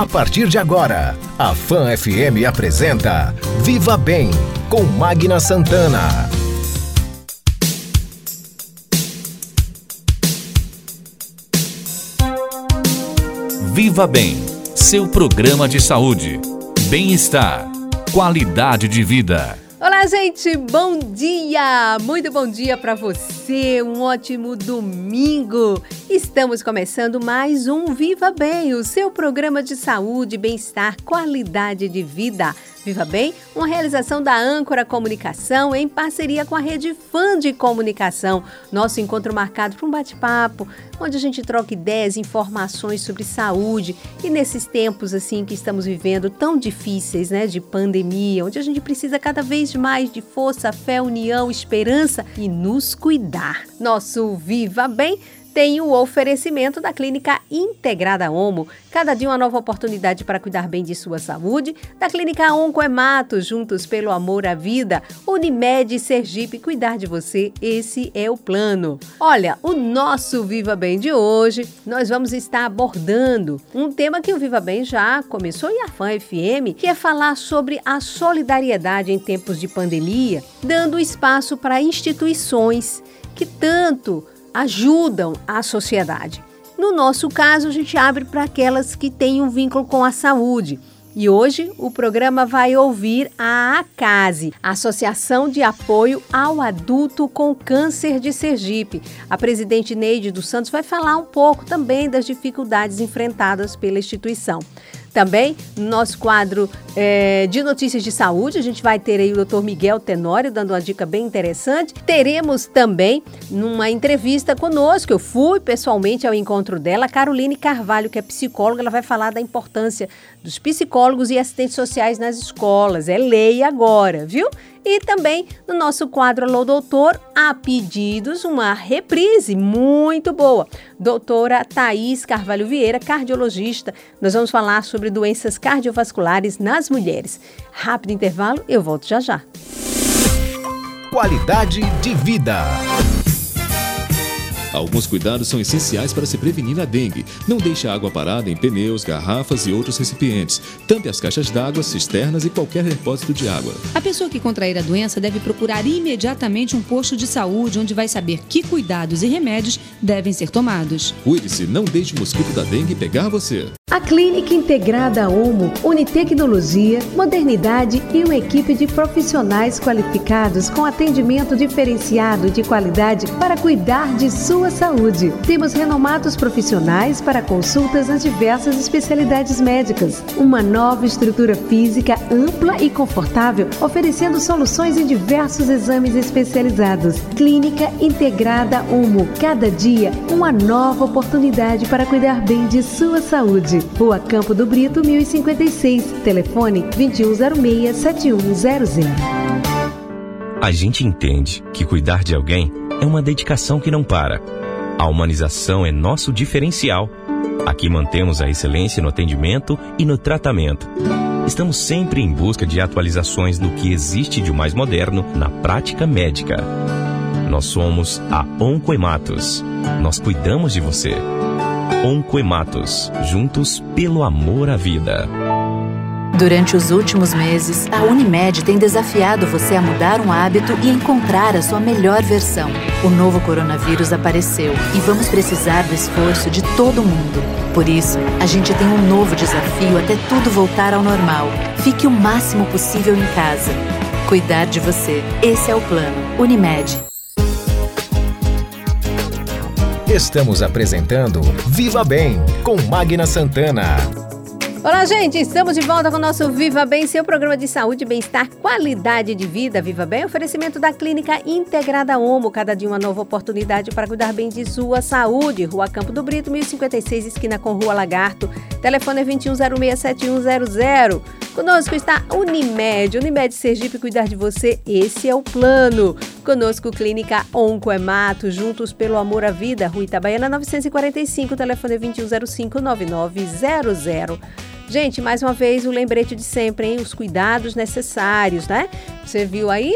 A partir de agora, a Fan FM apresenta Viva Bem com Magna Santana. Viva Bem, seu programa de saúde, bem-estar, qualidade de vida. Olá, gente, bom dia! Muito bom dia para você, um ótimo domingo. Estamos começando mais um Viva Bem, o seu programa de saúde, bem-estar, qualidade de vida. Viva Bem, uma realização da Âncora Comunicação em parceria com a Rede Fã de Comunicação. Nosso encontro marcado para um bate-papo, onde a gente troca ideias, informações sobre saúde e nesses tempos assim que estamos vivendo tão difíceis, né, de pandemia, onde a gente precisa cada vez mais de força, fé, união, esperança e nos cuidar. Nosso Viva Bem tem o oferecimento da Clínica Integrada Homo. Cada dia uma nova oportunidade para cuidar bem de sua saúde. Da Clínica Oncoemato, juntos pelo amor à vida. Unimed Sergipe, cuidar de você, esse é o plano. Olha, o nosso Viva Bem de hoje, nós vamos estar abordando um tema que o Viva Bem já começou em Afã FM, que é falar sobre a solidariedade em tempos de pandemia, dando espaço para instituições que tanto ajudam a sociedade. No nosso caso, a gente abre para aquelas que têm um vínculo com a saúde. E hoje o programa vai ouvir a ACASE, Associação de Apoio ao Adulto com Câncer de Sergipe. A presidente Neide dos Santos vai falar um pouco também das dificuldades enfrentadas pela instituição. Também, no nosso quadro é, de notícias de saúde, a gente vai ter aí o Dr. Miguel Tenório dando uma dica bem interessante. Teremos também, numa entrevista conosco, eu fui pessoalmente ao encontro dela, Caroline Carvalho, que é psicóloga, ela vai falar da importância dos psicólogos e assistentes sociais nas escolas. É lei agora, viu? E também no nosso quadro Alô Doutor, a pedidos, uma reprise muito boa. Doutora Thaís Carvalho Vieira, cardiologista. Nós vamos falar sobre doenças cardiovasculares nas mulheres. Rápido intervalo, eu volto já já. Qualidade de vida. Alguns cuidados são essenciais para se prevenir a dengue. Não deixe a água parada em pneus, garrafas e outros recipientes. Tampe as caixas d'água, cisternas e qualquer depósito de água. A pessoa que contrair a doença deve procurar imediatamente um posto de saúde onde vai saber que cuidados e remédios devem ser tomados. Cuide-se, não deixe o mosquito da dengue pegar você. A Clínica Integrada Homo une tecnologia, modernidade e uma equipe de profissionais qualificados com atendimento diferenciado de qualidade para cuidar de sua saúde. Temos renomados profissionais para consultas nas diversas especialidades médicas. Uma nova estrutura física ampla e confortável, oferecendo soluções em diversos exames especializados. Clínica Integrada Humo. Cada dia, uma nova oportunidade para cuidar bem de sua saúde. Rua Campo do Brito, 1056. Telefone 2106 7100. A gente entende que cuidar de alguém é uma dedicação que não para. A humanização é nosso diferencial. Aqui mantemos a excelência no atendimento e no tratamento. Estamos sempre em busca de atualizações do que existe de mais moderno na prática médica. Nós somos a Oncoematos. Nós cuidamos de você. Oncoematos, juntos pelo amor à vida. Durante os últimos meses, a Unimed tem desafiado você a mudar um hábito e encontrar a sua melhor versão. O novo coronavírus apareceu e vamos precisar do esforço de todo mundo. Por isso, a gente tem um novo desafio até tudo voltar ao normal. Fique o máximo possível em casa. Cuidar de você. Esse é o plano. Unimed. Estamos apresentando Viva Bem com Magna Santana. Olá, gente! Estamos de volta com o nosso Viva Bem, seu programa de saúde, bem-estar, qualidade de vida. Viva Bem, oferecimento da Clínica Integrada Homo. Cada dia uma nova oportunidade para cuidar bem de sua saúde. Rua Campo do Brito, 1056, esquina com Rua Lagarto. Telefone é 21067100. Conosco está Unimed. Unimed Sergipe, cuidar de você, esse é o plano. Conosco, Clínica Oncoemato, juntos pelo amor à vida. Rua Itabaiana, 945, telefone é 21059900. Gente, mais uma vez o lembrete de sempre, hein? Os cuidados necessários, né? Você viu aí?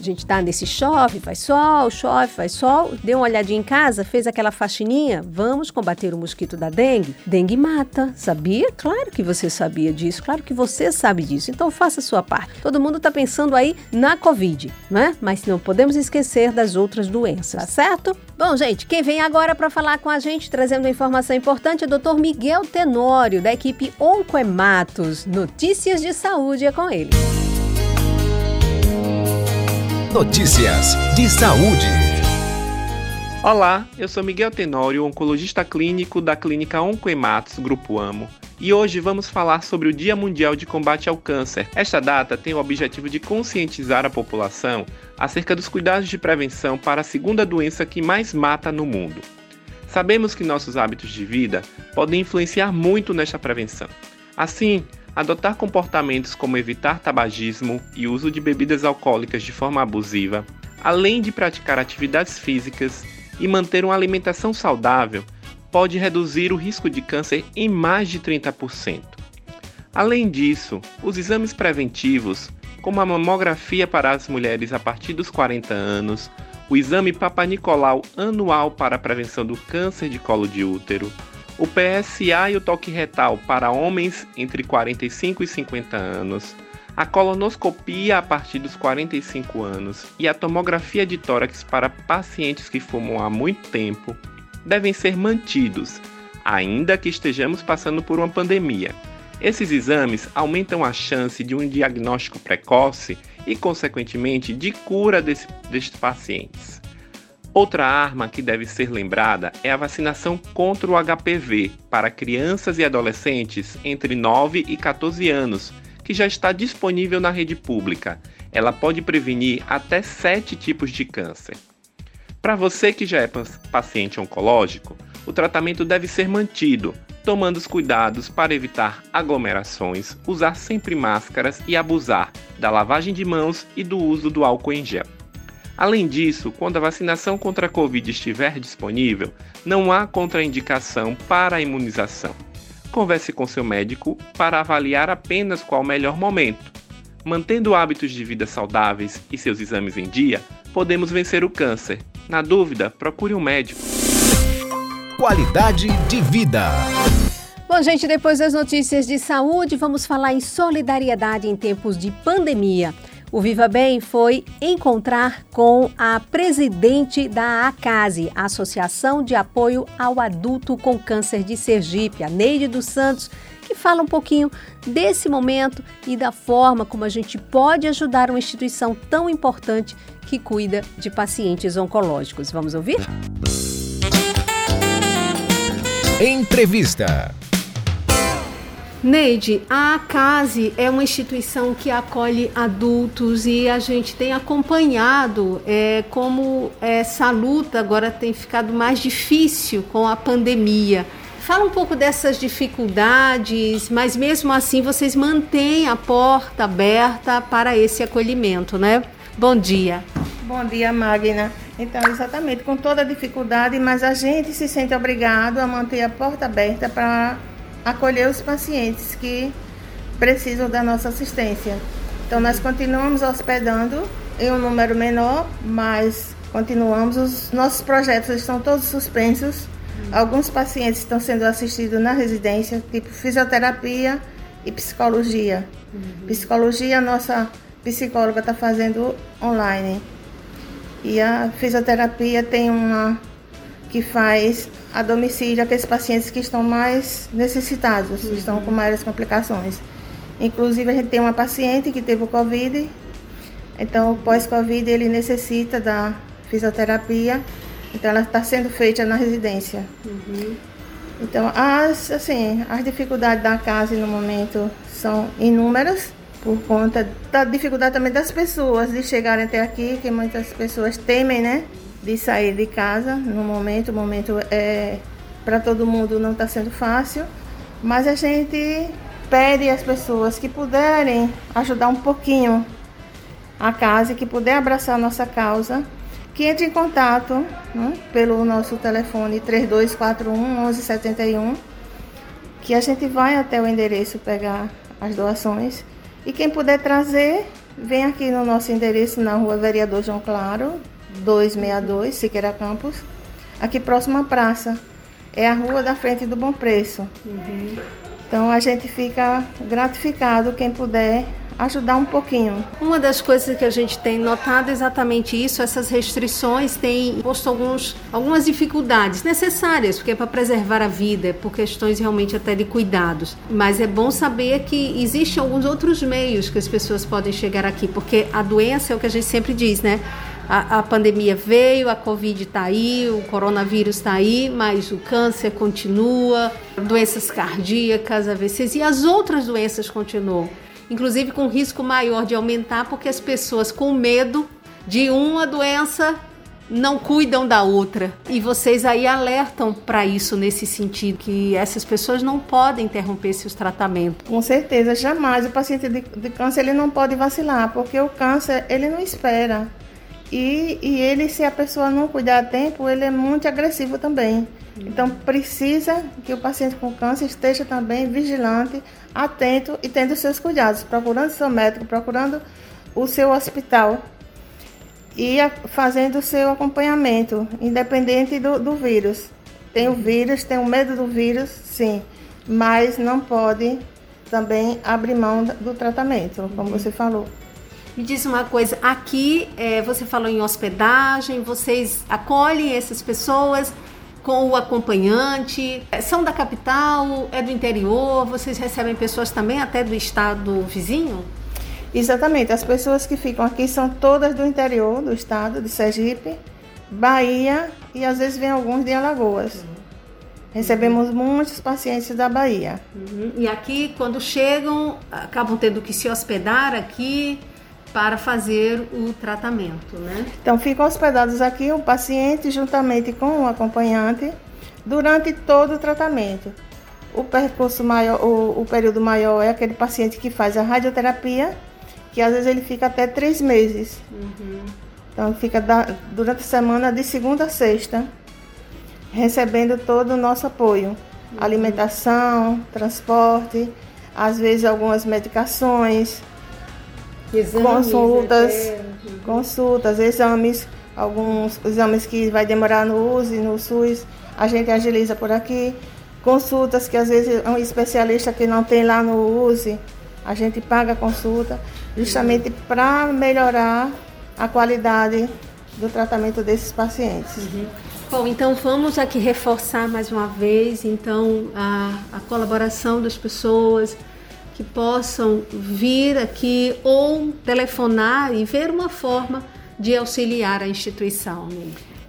A gente tá nesse chove, faz sol, chove, faz sol. Deu uma olhadinha em casa, fez aquela faxininha. Vamos combater o mosquito da dengue? Dengue mata, sabia? Claro que você sabia disso, claro que você sabe disso. Então faça a sua parte. Todo mundo tá pensando aí na Covid, né? Mas não podemos esquecer das outras doenças, tá certo? Bom, gente, quem vem agora para falar com a gente, trazendo uma informação importante, é o Dr. Miguel Tenório, da equipe Oncoematos. Notícias de saúde é com ele. Notícias de saúde. Olá, eu sou Miguel Tenório, oncologista clínico da clínica Oncoematos Grupo Amo. E hoje vamos falar sobre o Dia Mundial de Combate ao Câncer. Esta data tem o objetivo de conscientizar a população acerca dos cuidados de prevenção para a segunda doença que mais mata no mundo. Sabemos que nossos hábitos de vida podem influenciar muito nesta prevenção. Assim, adotar comportamentos como evitar tabagismo e uso de bebidas alcoólicas de forma abusiva, além de praticar atividades físicas e manter uma alimentação saudável, pode reduzir o risco de câncer em mais de 30%. Além disso, os exames preventivos, como a mamografia para as mulheres a partir dos 40 anos, o exame Papa Nicolau anual para a prevenção do câncer de colo de útero, o PSA e o toque retal para homens entre 45 e 50 anos, a colonoscopia a partir dos 45 anos e a tomografia de tórax para pacientes que fumam há muito tempo devem ser mantidos, ainda que estejamos passando por uma pandemia. Esses exames aumentam a chance de um diagnóstico precoce e, consequentemente, de cura desse, destes pacientes. Outra arma que deve ser lembrada é a vacinação contra o HPV para crianças e adolescentes entre 9 e 14 anos, que já está disponível na rede pública. Ela pode prevenir até 7 tipos de câncer. Para você que já é paciente oncológico, o tratamento deve ser mantido, tomando os cuidados para evitar aglomerações, usar sempre máscaras e abusar da lavagem de mãos e do uso do álcool em gel. Além disso, quando a vacinação contra a Covid estiver disponível, não há contraindicação para a imunização. Converse com seu médico para avaliar apenas qual o melhor momento. Mantendo hábitos de vida saudáveis e seus exames em dia, podemos vencer o câncer. Na dúvida, procure um médico. Qualidade de vida. Bom, gente, depois das notícias de saúde, vamos falar em solidariedade em tempos de pandemia. O Viva Bem foi encontrar com a presidente da ACASE, Associação de Apoio ao Adulto com Câncer de Sergipe, a Neide dos Santos, que fala um pouquinho desse momento e da forma como a gente pode ajudar uma instituição tão importante que cuida de pacientes oncológicos. Vamos ouvir? Entrevista. Neide, a CASE é uma instituição que acolhe adultos e a gente tem acompanhado é, como essa luta agora tem ficado mais difícil com a pandemia. Fala um pouco dessas dificuldades, mas mesmo assim vocês mantêm a porta aberta para esse acolhimento, né? Bom dia. Bom dia, Magna. Então, exatamente, com toda a dificuldade, mas a gente se sente obrigado a manter a porta aberta para acolher os pacientes que precisam da nossa assistência. Então, nós continuamos hospedando em um número menor, mas continuamos. Os nossos projetos estão todos suspensos. Alguns pacientes estão sendo assistidos na residência, tipo fisioterapia e psicologia. Uhum. Psicologia, nossa psicóloga está fazendo online. E a fisioterapia tem uma que faz a domicílio aqueles pacientes que estão mais necessitados, uhum. estão com maiores complicações. Inclusive, a gente tem uma paciente que teve o Covid, então, pós-Covid, ele necessita da fisioterapia, então ela está sendo feita na residência. Uhum. Então, as, assim, as dificuldades da casa no momento são inúmeras, por conta da dificuldade também das pessoas de chegarem até aqui, que muitas pessoas temem, né? De sair de casa no momento. O momento é para todo mundo não está sendo fácil, mas a gente pede às pessoas que puderem ajudar um pouquinho a casa, que puder abraçar a nossa causa, que entre em contato né, pelo nosso telefone 3241 1171, que a gente vai até o endereço pegar as doações e quem puder trazer vem aqui no nosso endereço na rua Vereador João Claro, 262, Siqueira Campos, aqui próximo à praça. É a rua da frente do Bom Preço. Uhum. Então a gente fica gratificado quem puder ajudar um pouquinho. Uma das coisas que a gente tem notado é exatamente isso, essas restrições têm posto alguns, algumas dificuldades necessárias, porque é para preservar a vida, é por questões realmente até de cuidados. Mas é bom saber que existem alguns outros meios que as pessoas podem chegar aqui, porque a doença é o que a gente sempre diz, né? A, a, pandemia veio, a Covid está aí, o coronavírus está aí, mas o câncer continua, doenças cardíacas, AVCs e as outras doenças continuam inclusive com risco maior de aumentar, porque as pessoas com medo de uma doença não cuidam da outra. E vocês aí alertam para isso nesse sentido, que essas pessoas não podem interromper seus tratamentos. Com certeza, jamais. O paciente de, de câncer ele não pode vacilar, porque o câncer ele não espera. E, e ele, se a pessoa não cuidar a tempo, ele é muito agressivo também. Então precisa que o paciente com câncer esteja também vigilante, atento e tendo seus cuidados, procurando seu médico, procurando o seu hospital e fazendo o seu acompanhamento, independente do, do vírus. Tem o vírus, tem o medo do vírus, sim, mas não pode também abrir mão do tratamento, como você falou. Me diz uma coisa, aqui é, você falou em hospedagem, vocês acolhem essas pessoas? com o acompanhante? São da capital? É do interior? Vocês recebem pessoas também até do estado vizinho? Exatamente. As pessoas que ficam aqui são todas do interior do estado de Sergipe, Bahia e às vezes vem alguns de Alagoas. Uhum. Recebemos muitos pacientes da Bahia. Uhum. E aqui, quando chegam, acabam tendo que se hospedar aqui para fazer o tratamento, né? Então ficam hospedados aqui o paciente juntamente com o acompanhante durante todo o tratamento. O percurso maior, o, o período maior é aquele paciente que faz a radioterapia, que às vezes ele fica até três meses. Uhum. Então fica da, durante a semana de segunda a sexta, recebendo todo o nosso apoio, uhum. alimentação, transporte, às vezes algumas medicações Exames, consultas, né? consultas, exames, alguns exames que vai demorar no USE, no SUS, a gente agiliza por aqui. Consultas que às vezes um especialista que não tem lá no USE, a gente paga a consulta, justamente uhum. para melhorar a qualidade do tratamento desses pacientes. Uhum. Bom, então vamos aqui reforçar mais uma vez então a, a colaboração das pessoas, que possam vir aqui ou telefonar e ver uma forma de auxiliar a instituição.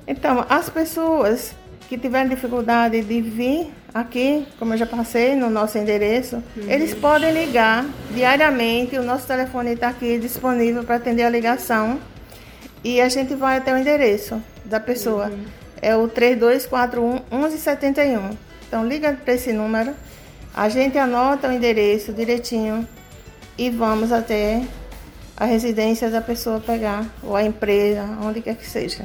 Então, as pessoas que tiverem dificuldade de vir aqui, como eu já passei no nosso endereço, uhum. eles podem ligar diariamente. O nosso telefone está aqui disponível para atender a ligação e a gente vai até o endereço da pessoa. Uhum. É o 3241 1171. Então, liga para esse número a gente anota o endereço direitinho e vamos até a residência da pessoa pegar, ou a empresa, onde quer que seja.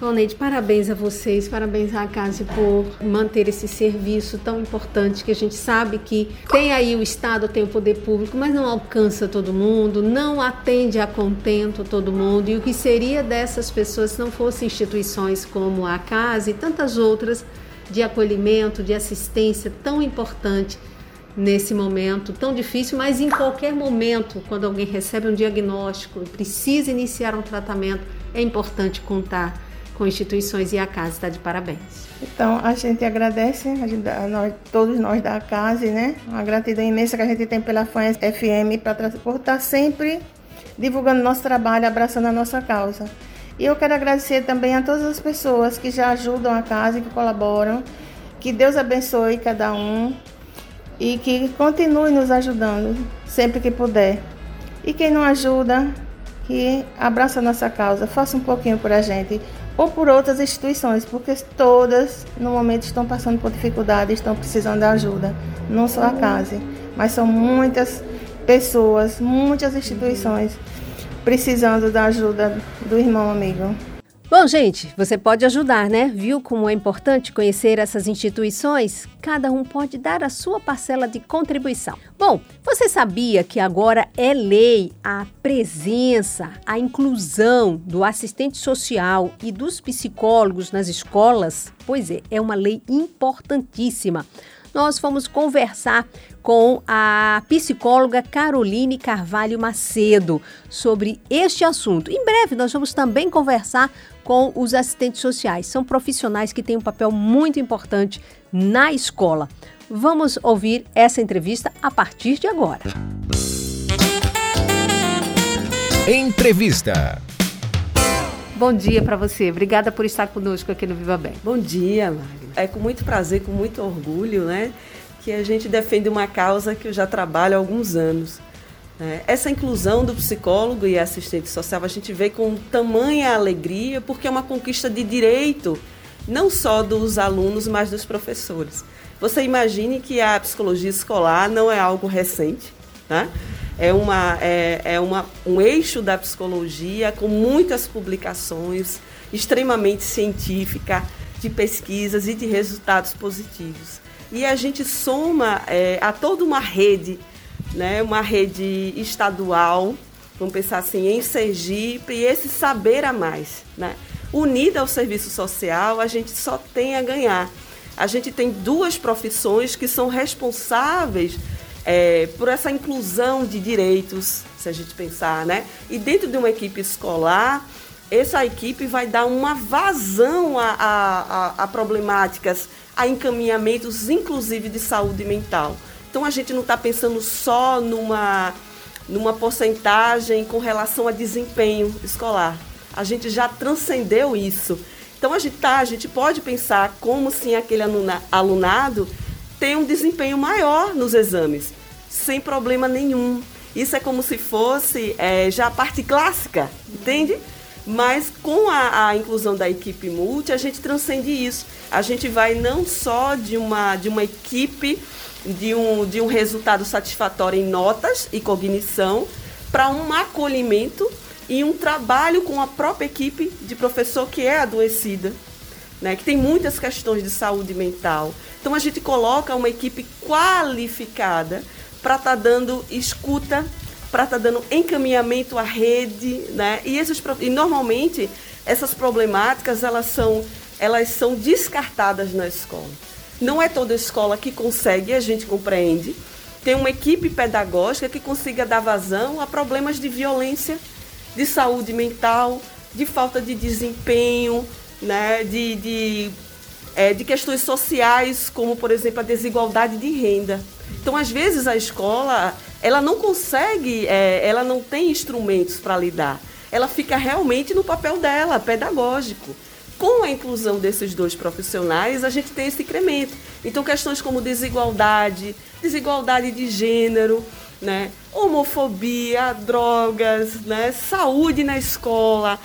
Bom, Neide, parabéns a vocês, parabéns à Casa por manter esse serviço tão importante que a gente sabe que tem aí o Estado, tem o poder público, mas não alcança todo mundo, não atende a contento todo mundo. E o que seria dessas pessoas se não fossem instituições como a Casa e tantas outras de acolhimento, de assistência tão importante nesse momento tão difícil, mas em qualquer momento, quando alguém recebe um diagnóstico e precisa iniciar um tratamento, é importante contar com instituições e a casa está de parabéns. Então a gente agradece, a gente, a nós, todos nós da casa, né? Uma gratidão imensa que a gente tem pela FAN FM por estar sempre divulgando nosso trabalho, abraçando a nossa causa. E eu quero agradecer também a todas as pessoas que já ajudam a casa e que colaboram. Que Deus abençoe cada um e que continue nos ajudando sempre que puder. E quem não ajuda, que abraça a nossa causa, faça um pouquinho por a gente ou por outras instituições, porque todas no momento estão passando por dificuldade, estão precisando de ajuda, não só a casa, mas são muitas pessoas, muitas instituições precisando da ajuda do irmão amigo. Bom, gente, você pode ajudar, né? Viu como é importante conhecer essas instituições? Cada um pode dar a sua parcela de contribuição. Bom, você sabia que agora é lei a presença, a inclusão do assistente social e dos psicólogos nas escolas? Pois é, é uma lei importantíssima nós fomos conversar com a psicóloga Caroline Carvalho Macedo sobre este assunto. Em breve, nós vamos também conversar com os assistentes sociais. São profissionais que têm um papel muito importante na escola. Vamos ouvir essa entrevista a partir de agora. Entrevista. Bom dia para você. Obrigada por estar conosco aqui no Viva Bem. Bom dia, Magna. É com muito prazer, com muito orgulho, né, que a gente defende uma causa que eu já trabalho há alguns anos. Né. Essa inclusão do psicólogo e assistente social a gente vê com tamanha alegria, porque é uma conquista de direito, não só dos alunos, mas dos professores. Você imagine que a psicologia escolar não é algo recente, né? é, uma, é, é uma, um eixo da psicologia com muitas publicações, extremamente científica, de pesquisas e de resultados positivos. E a gente soma é, a toda uma rede, né, uma rede estadual, vamos pensar assim, em Sergipe, e esse saber a mais. Né? Unida ao serviço social, a gente só tem a ganhar. A gente tem duas profissões que são responsáveis é, por essa inclusão de direitos, se a gente pensar, né? E dentro de uma equipe escolar, essa equipe vai dar uma vazão a, a, a, a problemáticas, a encaminhamentos, inclusive de saúde mental. Então a gente não está pensando só numa, numa porcentagem com relação a desempenho escolar. A gente já transcendeu isso. Então a gente, tá, a gente pode pensar como se aquele aluna, alunado tem um desempenho maior nos exames, sem problema nenhum. Isso é como se fosse é, já a parte clássica, entende? Mas com a, a, inclusão da equipe multi, a gente transcende isso. A gente vai não só de uma, de uma equipe, de um, de um resultado satisfatório em notas e cognição, para um acolhimento e um trabalho com a própria equipe de professor que é adoecida, né, que tem muitas questões de saúde mental. Então a gente coloca uma equipe qualificada para estar tá dando escuta, para estar tá dando encaminhamento à rede, né? E, esses, e normalmente essas problemáticas elas são, elas são descartadas na escola. Não é toda escola que consegue, a gente compreende, tem uma equipe pedagógica que consiga dar vazão a problemas de violência, de saúde mental, de falta de desempenho, né, de, de é, de questões sociais, como, por exemplo, a desigualdade de renda. Então, às vezes, a escola ela não consegue, é, ela não tem instrumentos para lidar. Ela fica realmente no papel dela, pedagógico. Com a inclusão desses dois profissionais, a gente tem esse incremento. Então, questões como desigualdade, desigualdade de gênero, né? homofobia, drogas, né? saúde na escola,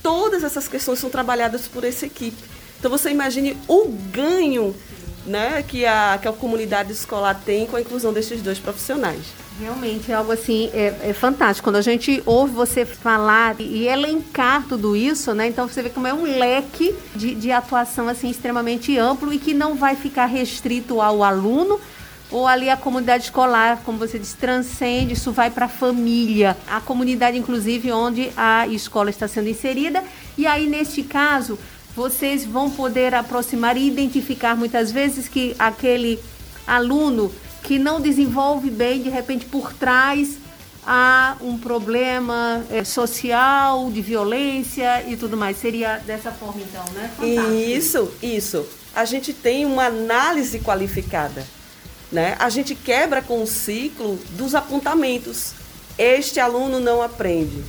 todas essas questões são trabalhadas por essa equipe. Então você imagine o ganho né, que, a, que a comunidade escolar tem com a inclusão desses dois profissionais. Realmente é algo assim, é, é, fantástico. Quando a gente ouve você falar e elencar tudo isso, né? Então você vê como é um leque de, de atuação assim extremamente amplo e que não vai ficar restrito ao aluno ou ali a comunidade escolar, como você disse, transcende, isso vai para a família, a comunidade inclusive onde a escola está sendo inserida. E aí neste caso, vocês vão poder aproximar e identificar muitas vezes que aquele aluno que não desenvolve bem, de repente por trás há um problema é, social, de violência e tudo mais. Seria dessa forma então, né? Fantástico. Isso, isso. A gente tem uma análise qualificada. Né? A gente quebra com o ciclo dos apontamentos. Este aluno não aprende.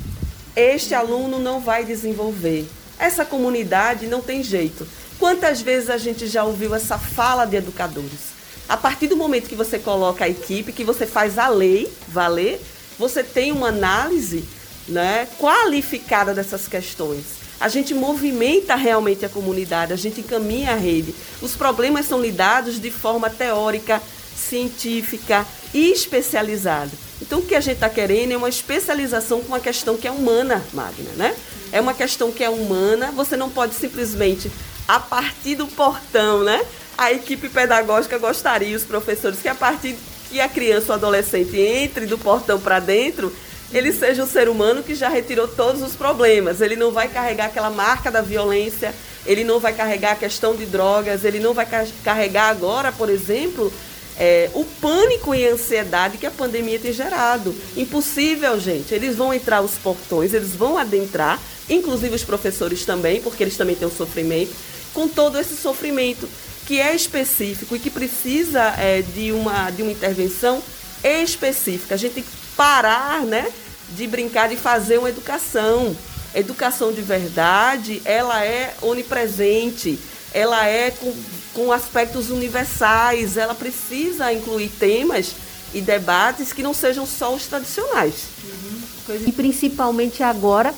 Este aluno não vai desenvolver essa comunidade não tem jeito. Quantas vezes a gente já ouviu essa fala de educadores? A partir do momento que você coloca a equipe, que você faz a lei valer, você tem uma análise né, qualificada dessas questões. A gente movimenta realmente a comunidade, a gente encaminha a rede. Os problemas são lidados de forma teórica, científica e especializada. Então, o que a gente está querendo é uma especialização com uma questão que é humana, Magna, né? É uma questão que é humana, você não pode simplesmente, a partir do portão, né? A equipe pedagógica gostaria, os professores, que a partir que a criança ou adolescente entre do portão para dentro, ele seja um ser humano que já retirou todos os problemas. Ele não vai carregar aquela marca da violência, ele não vai carregar a questão de drogas, ele não vai carregar agora, por exemplo, é, o pânico e a ansiedade que a pandemia tem gerado. Impossível, gente. Eles vão entrar os portões, eles vão adentrar, inclusive os professores também, porque eles também têm um sofrimento, com todo esse sofrimento que é específico e que precisa é, de, uma, de uma intervenção específica. A gente tem que parar, né, de brincar de fazer uma educação. Educação de verdade, ela é onipresente, ela é com, com aspectos universais, ela precisa incluir temas e debates que não sejam só os tradicionais. Uhum. E principalmente agora,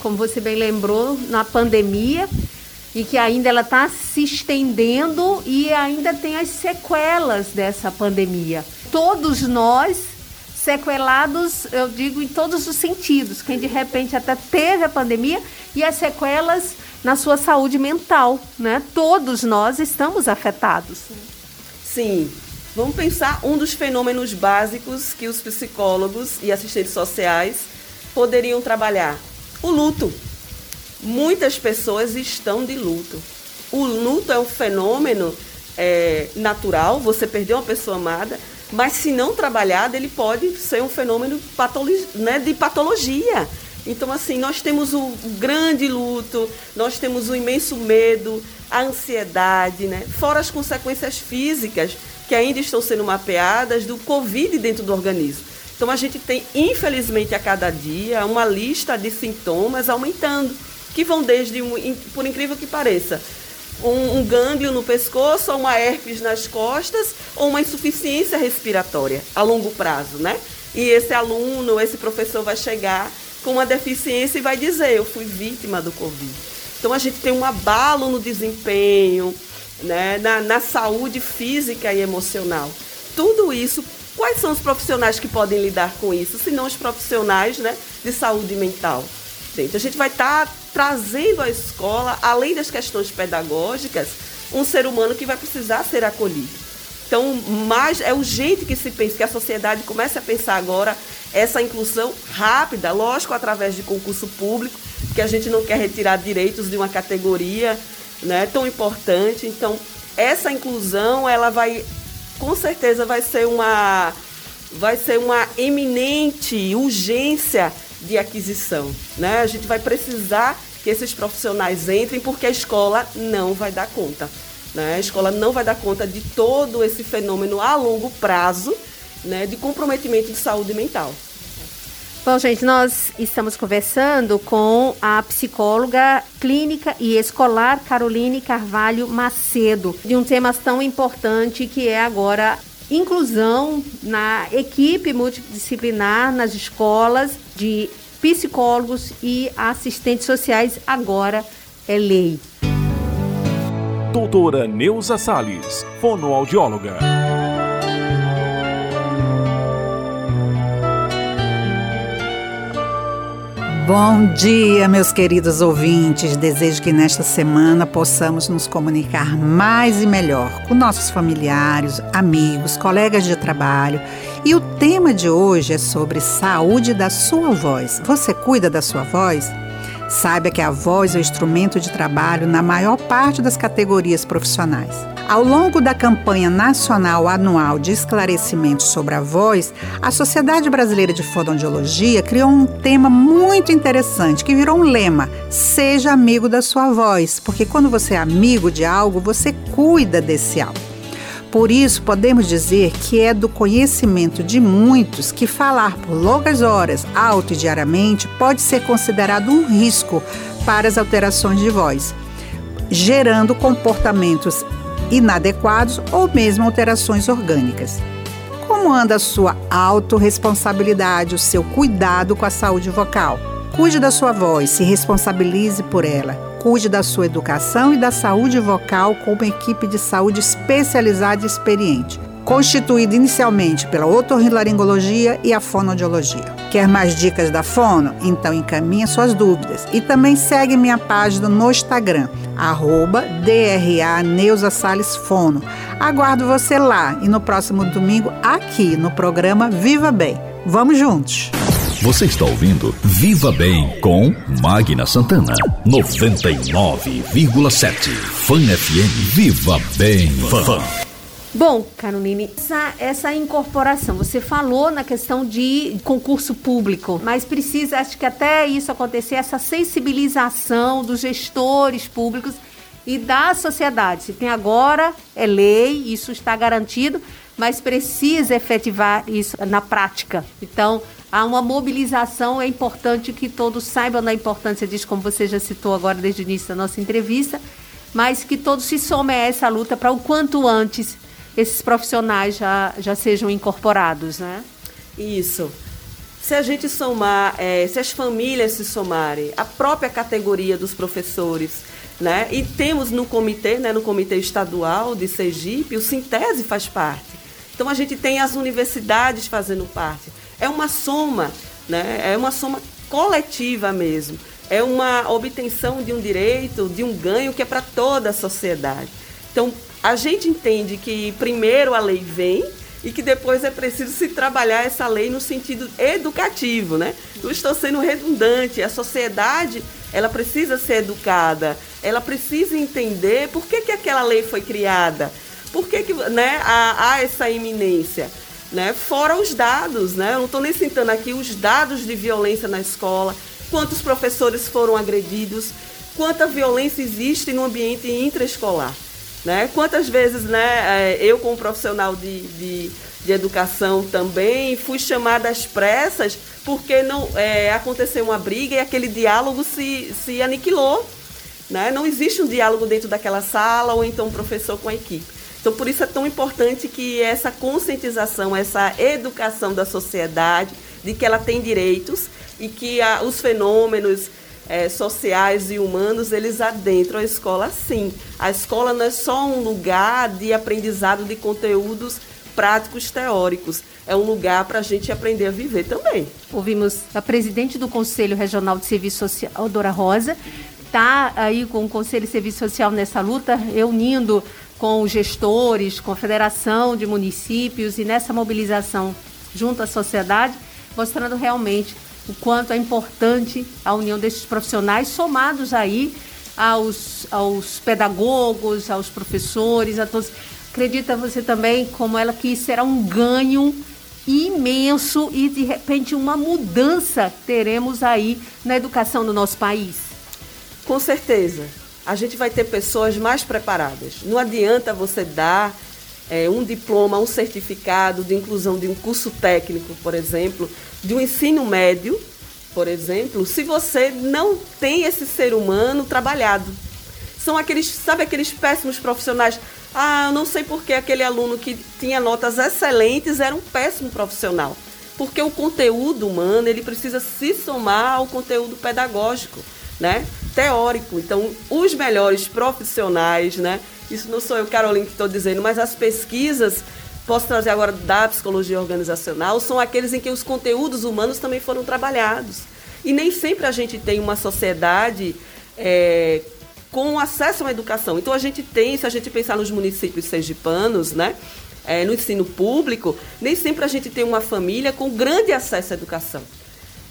como você bem lembrou, na pandemia, e que ainda ela está se estendendo e ainda tem as sequelas dessa pandemia. Todos nós sequelados, eu digo em todos os sentidos, quem de repente até teve a pandemia e as sequelas na sua saúde mental, né? Todos nós estamos afetados. Sim. Vamos pensar um dos fenômenos básicos que os psicólogos e assistentes sociais poderiam trabalhar: o luto. Muitas pessoas estão de luto. O luto é um fenômeno é, natural, você perdeu uma pessoa amada, mas se não trabalhado, ele pode ser um fenômeno né, de patologia. Então, assim, nós temos o grande luto, nós temos o imenso medo, a ansiedade, né? fora as consequências físicas que ainda estão sendo mapeadas do Covid dentro do organismo. Então, a gente tem, infelizmente, a cada dia, uma lista de sintomas aumentando que vão desde, por incrível que pareça, um, um gânglio no pescoço, ou uma herpes nas costas, ou uma insuficiência respiratória a longo prazo, né? E esse aluno, esse professor vai chegar com uma deficiência e vai dizer: Eu fui vítima do Covid. Então a gente tem um abalo no desempenho, né? na, na saúde física e emocional. Tudo isso, quais são os profissionais que podem lidar com isso, se não os profissionais né, de saúde mental? Gente, a gente vai estar tá trazendo à escola, além das questões pedagógicas, um ser humano que vai precisar ser acolhido. Então, mais é urgente que se pense, que a sociedade comece a pensar agora essa inclusão rápida, lógico, através de concurso público, que a gente não quer retirar direitos de uma categoria né, tão importante. Então, essa inclusão, ela vai, com certeza, vai ser uma, vai ser uma eminente urgência de aquisição. Né? A gente vai precisar que esses profissionais entrem porque a escola não vai dar conta. Né? A escola não vai dar conta de todo esse fenômeno a longo prazo né, de comprometimento de saúde mental. Bom, gente, nós estamos conversando com a psicóloga clínica e escolar Caroline Carvalho Macedo, de um tema tão importante que é agora inclusão na equipe multidisciplinar nas escolas de psicólogos e assistentes sociais agora é lei. Doutora Neuza Sales, fonoaudióloga. Bom dia, meus queridos ouvintes. Desejo que nesta semana possamos nos comunicar mais e melhor com nossos familiares, amigos, colegas de trabalho. E o tema de hoje é sobre saúde da sua voz. Você cuida da sua voz? Saiba que a voz é o instrumento de trabalho na maior parte das categorias profissionais. Ao longo da campanha nacional anual de esclarecimento sobre a voz, a Sociedade Brasileira de Fonoaudiologia criou um tema muito interessante que virou um lema: Seja amigo da sua voz, porque quando você é amigo de algo, você cuida desse algo. Por isso, podemos dizer que é do conhecimento de muitos que falar por longas horas, alto e diariamente, pode ser considerado um risco para as alterações de voz, gerando comportamentos inadequados ou mesmo alterações orgânicas. Como anda a sua autorresponsabilidade, o seu cuidado com a saúde vocal? Cuide da sua voz, se responsabilize por ela cuide da sua educação e da saúde vocal com uma equipe de saúde especializada e experiente, constituída inicialmente pela otorrinolaringologia e a fonoaudiologia. Quer mais dicas da Fono? Então encaminhe suas dúvidas. E também segue minha página no Instagram, arroba DRA Neuza Fono. Aguardo você lá e no próximo domingo aqui no programa Viva Bem. Vamos juntos! Você está ouvindo Viva Bem com Magna Santana. 99,7. Fã FM. Viva Bem. Fã. Bom, Caroline, essa, essa incorporação, você falou na questão de concurso público, mas precisa, acho que até isso acontecer, essa sensibilização dos gestores públicos e da sociedade. Se tem agora, é lei, isso está garantido, mas precisa efetivar isso na prática. Então, há uma mobilização, é importante que todos saibam da importância disso, como você já citou agora desde o início da nossa entrevista, mas que todos se somem a essa luta para o quanto antes esses profissionais já, já sejam incorporados, né? Isso. Se a gente somar, é, se as famílias se somarem, a própria categoria dos professores, né? E temos no comitê, né, no comitê estadual de Sergipe, o Sintese faz parte. Então a gente tem as universidades fazendo parte. É uma soma, né? É uma soma coletiva mesmo. É uma obtenção de um direito, de um ganho que é para toda a sociedade. Então, a gente entende que primeiro a lei vem e que depois é preciso se trabalhar essa lei no sentido educativo, né? Não estou sendo redundante, a sociedade, ela precisa ser educada, ela precisa entender por que, que aquela lei foi criada, por que, que né, há, há essa iminência. Né? Fora os dados, né? Eu não estou nem citando aqui os dados de violência na escola, quantos professores foram agredidos, quanta violência existe no ambiente intraescolar. Né? Quantas vezes né, é, eu, como profissional de, de, de educação também, fui chamada às pressas porque não é, aconteceu uma briga e aquele diálogo se, se aniquilou. Né? Não existe um diálogo dentro daquela sala ou então um professor com a equipe. Então, por isso é tão importante que essa conscientização, essa educação da sociedade de que ela tem direitos e que a, os fenômenos é, sociais e humanos, eles adentram a escola sim. A escola não é só um lugar de aprendizado de conteúdos práticos teóricos. É um lugar para a gente aprender a viver também. Ouvimos a presidente do Conselho Regional de Serviço Social, Dora Rosa, está aí com o Conselho de Serviço Social nessa luta, reunindo com gestores, com a Federação de Municípios e nessa mobilização junto à sociedade, mostrando realmente o quanto é importante a união desses profissionais, somados aí aos, aos pedagogos, aos professores, a todos. Acredita você também como ela que será um ganho imenso e de repente uma mudança teremos aí na educação do nosso país? Com certeza. A gente vai ter pessoas mais preparadas. Não adianta você dar é, um diploma, um certificado de inclusão de um curso técnico, por exemplo, de um ensino médio, por exemplo, se você não tem esse ser humano trabalhado. São aqueles, sabe aqueles péssimos profissionais? Ah, eu não sei por que aquele aluno que tinha notas excelentes era um péssimo profissional. Porque o conteúdo humano, ele precisa se somar ao conteúdo pedagógico, né? Teórico. Então, os melhores profissionais, né? Isso não sou eu, Carolina, que estou dizendo, mas as pesquisas posso trazer agora da psicologia organizacional, são aqueles em que os conteúdos humanos também foram trabalhados. E nem sempre a gente tem uma sociedade é, com acesso uma educação. Então a gente tem, se a gente pensar nos municípios sergipanos, né? É, no ensino público, nem sempre a gente tem uma família com grande acesso à educação.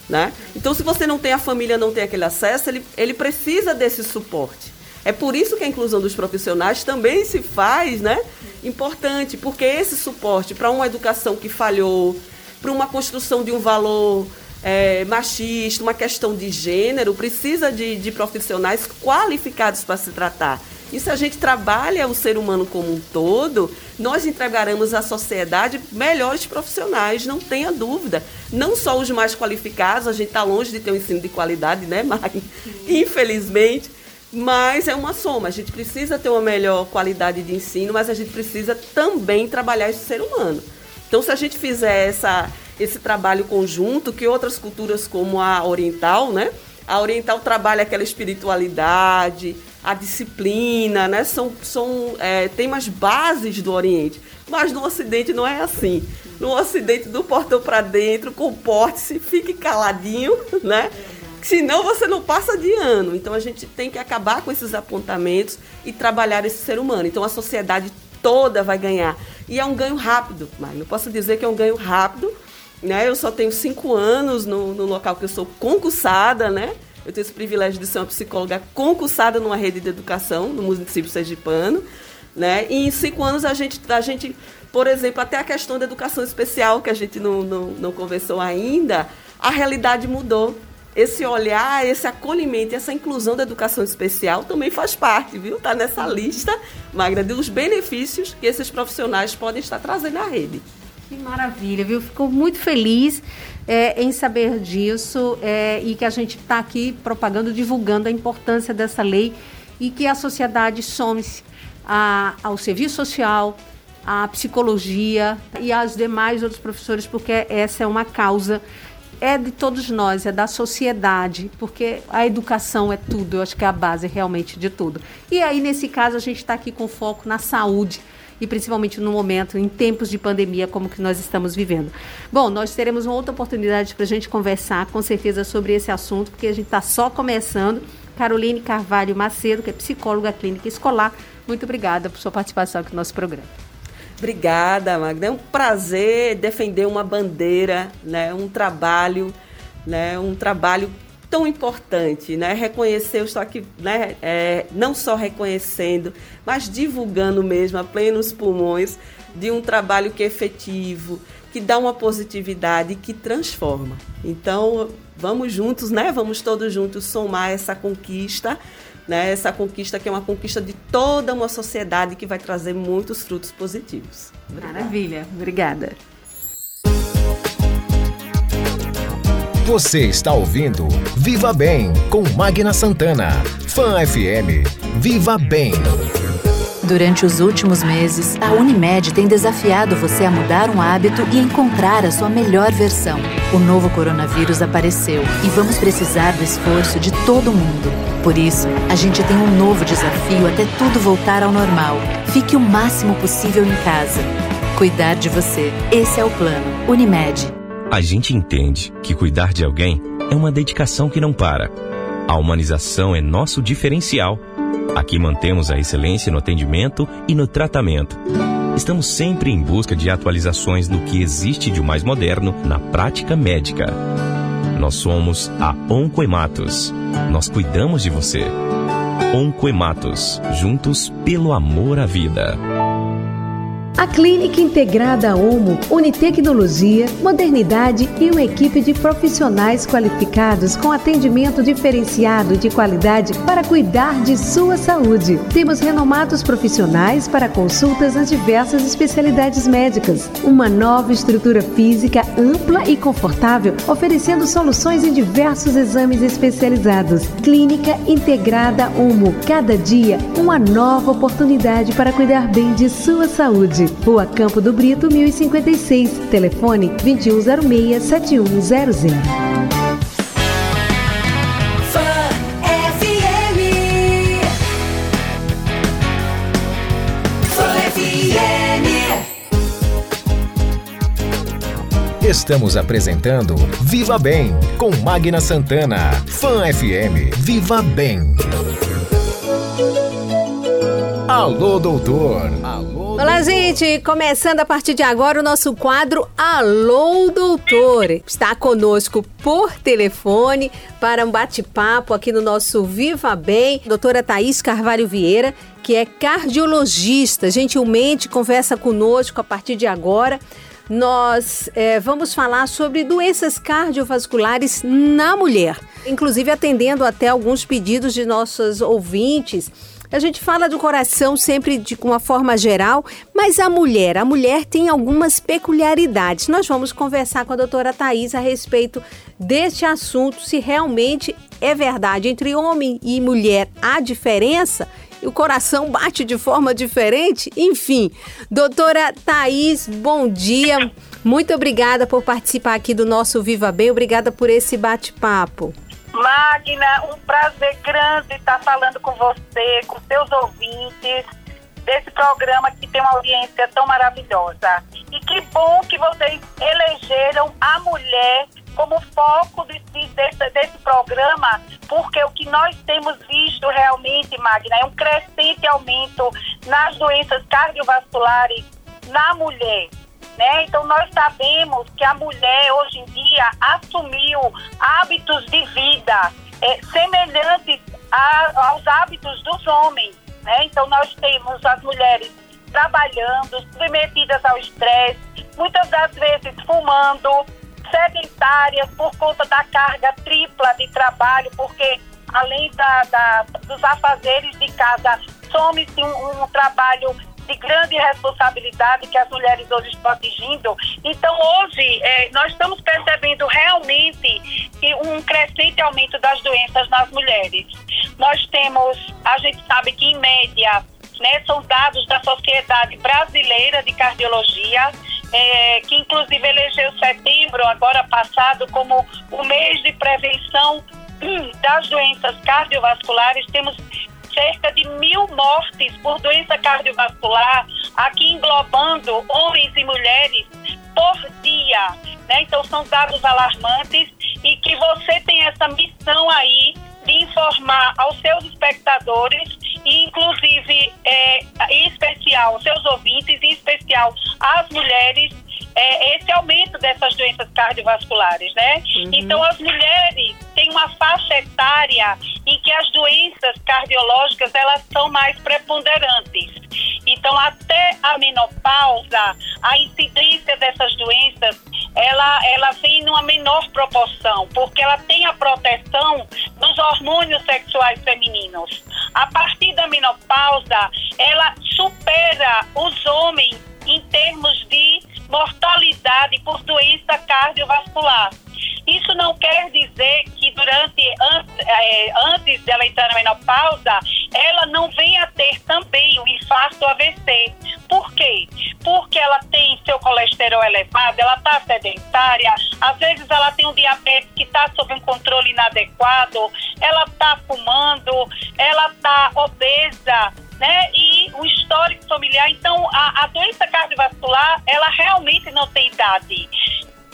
Né? Então, se você não tem a família, não tem aquele acesso, ele, ele precisa desse suporte. É por isso que a inclusão dos profissionais também se faz né, importante, porque esse suporte para uma educação que falhou, para uma construção de um valor é, machista, uma questão de gênero, precisa de, de profissionais qualificados para se tratar. E se a gente trabalha o ser humano como um todo, nós entregaremos à sociedade melhores profissionais, não tenha dúvida. Não só os mais qualificados, a gente está longe de ter um ensino de qualidade, né, Mari? Infelizmente mas é uma soma. A gente precisa ter uma melhor qualidade de ensino, mas a gente precisa também trabalhar esse ser humano. Então, se a gente fizer essa, esse trabalho conjunto, que outras culturas como a oriental, né? A oriental trabalha aquela espiritualidade, a disciplina, né? São, são é, temas bases do Oriente. Mas no Ocidente não é assim. No Ocidente, do portão para dentro, comporte-se, fique caladinho, né? Senão você não passa de ano. Então a gente tem que acabar com esses apontamentos e trabalhar esse ser humano. Então a sociedade toda vai ganhar. E é um ganho rápido, mas não posso dizer que é um ganho rápido. Né? Eu só tenho cinco anos no, no local que eu sou concursada, né? Eu tenho esse privilégio de ser uma psicóloga concursada numa rede de educação no município sergipano. Né? E em cinco anos a gente, a gente, por exemplo, até a questão da educação especial, que a gente não, não, não conversou ainda, a realidade mudou. Esse olhar, esse acolhimento, essa inclusão da educação especial também faz parte, viu? Está nessa lista, Magra, dos benefícios que esses profissionais podem estar trazendo à rede. Que maravilha, viu? Fico muito feliz é, em saber disso é, e que a gente está aqui propagando, divulgando a importância dessa lei e que a sociedade some-se ao serviço social, à psicologia e aos demais outros professores, porque essa é uma causa. É de todos nós, é da sociedade, porque a educação é tudo, eu acho que é a base realmente de tudo. E aí, nesse caso, a gente está aqui com foco na saúde e principalmente no momento, em tempos de pandemia como que nós estamos vivendo. Bom, nós teremos uma outra oportunidade para a gente conversar com certeza sobre esse assunto, porque a gente está só começando. Caroline Carvalho Macedo, que é psicóloga clínica escolar, muito obrigada por sua participação aqui no nosso programa. Obrigada, Magda. É um prazer defender uma bandeira, né, um trabalho, né, um trabalho tão importante, né? Reconhecer, estou aqui, né, é, não só reconhecendo, mas divulgando mesmo a plenos pulmões de um trabalho que é efetivo, que dá uma positividade, que transforma. Então, vamos juntos, né? Vamos todos juntos somar essa conquista né? Essa conquista que é uma conquista de toda uma sociedade que vai trazer muitos frutos positivos. Obrigada. Maravilha, obrigada. Você está ouvindo Viva Bem com Magna Santana. Fan FM. Viva Bem. Durante os últimos meses, a Unimed tem desafiado você a mudar um hábito e encontrar a sua melhor versão. O novo coronavírus apareceu e vamos precisar do esforço de todo mundo. Por isso, a gente tem um novo desafio até tudo voltar ao normal. Fique o máximo possível em casa. Cuidar de você. Esse é o plano. Unimed. A gente entende que cuidar de alguém é uma dedicação que não para. A humanização é nosso diferencial Aqui mantemos a excelência no atendimento e no tratamento. Estamos sempre em busca de atualizações do que existe de mais moderno na prática médica. Nós somos a Oncoematos. Nós cuidamos de você. Oncoematos, juntos pelo amor à vida. A Clínica Integrada Omo une tecnologia, modernidade e uma equipe de profissionais qualificados com atendimento diferenciado de qualidade para cuidar de sua saúde. Temos renomados profissionais para consultas nas diversas especialidades médicas. Uma nova estrutura física ampla e confortável, oferecendo soluções em diversos exames especializados. Clínica Integrada Omo. Cada dia, uma nova oportunidade para cuidar bem de sua saúde. Rua Campo do Brito, 1056. Telefone 2106-7100. Estamos apresentando Viva Bem com Magna Santana. Fã FM. Viva Bem. Alô, doutor. Alô, Olá, gente. Começando a partir de agora o nosso quadro Alô, doutor. Está conosco por telefone para um bate-papo aqui no nosso Viva Bem, doutora Thaís Carvalho Vieira, que é cardiologista. Gentilmente conversa conosco a partir de agora nós é, vamos falar sobre doenças cardiovasculares na mulher, inclusive atendendo até alguns pedidos de nossos ouvintes a gente fala do coração sempre de uma forma geral, mas a mulher, a mulher tem algumas peculiaridades. Nós vamos conversar com a doutora Thais a respeito deste assunto, se realmente é verdade entre homem e mulher há diferença o coração bate de forma diferente? Enfim, doutora Thais, bom dia. Muito obrigada por participar aqui do nosso Viva Bem. Obrigada por esse bate-papo. Magna, um prazer grande estar falando com você, com seus ouvintes desse programa que tem uma audiência tão maravilhosa. E que bom que vocês elegeram a mulher como foco desse, desse, desse programa, porque o que nós temos visto realmente, Magna, é um crescente aumento nas doenças cardiovasculares na mulher. Né? Então, nós sabemos que a mulher, hoje em dia, assumiu hábitos de vida é, semelhantes a, aos hábitos dos homens. Né? Então, nós temos as mulheres trabalhando, submetidas ao estresse, muitas das vezes fumando, sedentárias por conta da carga tripla de trabalho, porque além da, da dos afazeres de casa, some-se um, um trabalho de grande responsabilidade que as mulheres hoje estão atingindo. Então, hoje, é, nós estamos percebendo realmente um crescente aumento das doenças nas mulheres. Nós temos, a gente sabe que, em média, né, são dados da Sociedade Brasileira de Cardiologia, é, que inclusive elegeu setembro, agora passado, como o mês de prevenção hum, das doenças cardiovasculares. Temos cerca de mil mortes por doença cardiovascular, aqui englobando homens e mulheres por dia. Né? Então, são dados alarmantes e que você tem essa missão aí de informar aos seus espectadores e inclusive é, em especial seus ouvintes, em especial as mulheres, é, esse aumento dessas doenças cardiovasculares, né? Uhum. Então as mulheres têm uma faixa etária em que as doenças cardiológicas elas são mais preponderantes. Então até a menopausa, a incidência dessas doenças ela, ela vem numa menor proporção, porque ela tem a proteção dos hormônios sexuais femininos. A partir da menopausa, ela supera os homens em termos de mortalidade por doença cardiovascular. Isso não quer dizer que durante é, antes dela entrar na menopausa, ela não venha a ter também o infarto AVC. Por quê? Porque ela tem seu colesterol elevado, ela está sedentária, às vezes ela tem um diabetes que está sob um controle inadequado, ela está fumando, ela está obesa, né? E o histórico familiar. Então, a, a doença cardiovascular, ela realmente não tem idade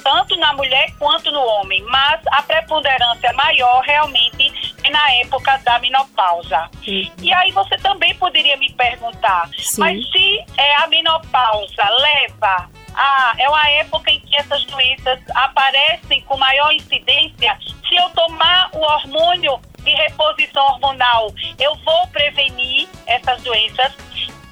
tanto na mulher quanto no homem, mas a preponderância maior realmente é na época da menopausa. Sim. E aí você também poderia me perguntar, Sim. mas se é, a menopausa leva a é uma época em que essas doenças aparecem com maior incidência, se eu tomar o hormônio de reposição hormonal, eu vou prevenir essas doenças?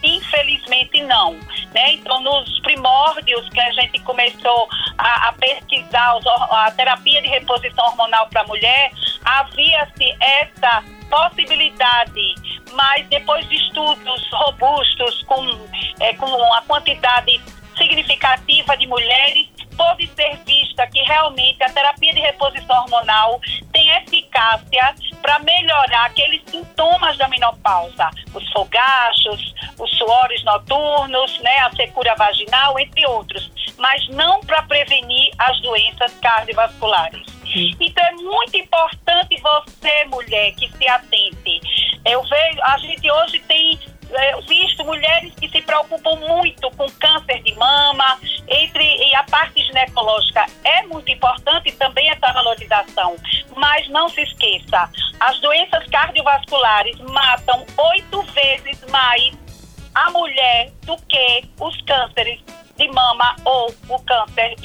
Infelizmente não. Né? Então, nos primórdios que a gente começou a, a pesquisar os, a terapia de reposição hormonal para a mulher, havia-se essa possibilidade, mas depois de estudos robustos com, é, com uma quantidade significativa de mulheres, pode ser vista que realmente a terapia de reposição hormonal tem eficácia para melhorar aqueles sintomas da menopausa, os fogachos, os suores noturnos, né, a secura vaginal, entre outros, mas não para prevenir as doenças cardiovasculares. Então é muito importante você, mulher, que se atente. Eu vejo, a gente hoje tem é, visto mulheres que se preocupam muito com câncer de mama, entre e a parte ginecológica é muito importante também essa valorização. Mas não se esqueça, as doenças cardiovasculares matam oito vezes mais a mulher do que os cânceres de mama ou o câncer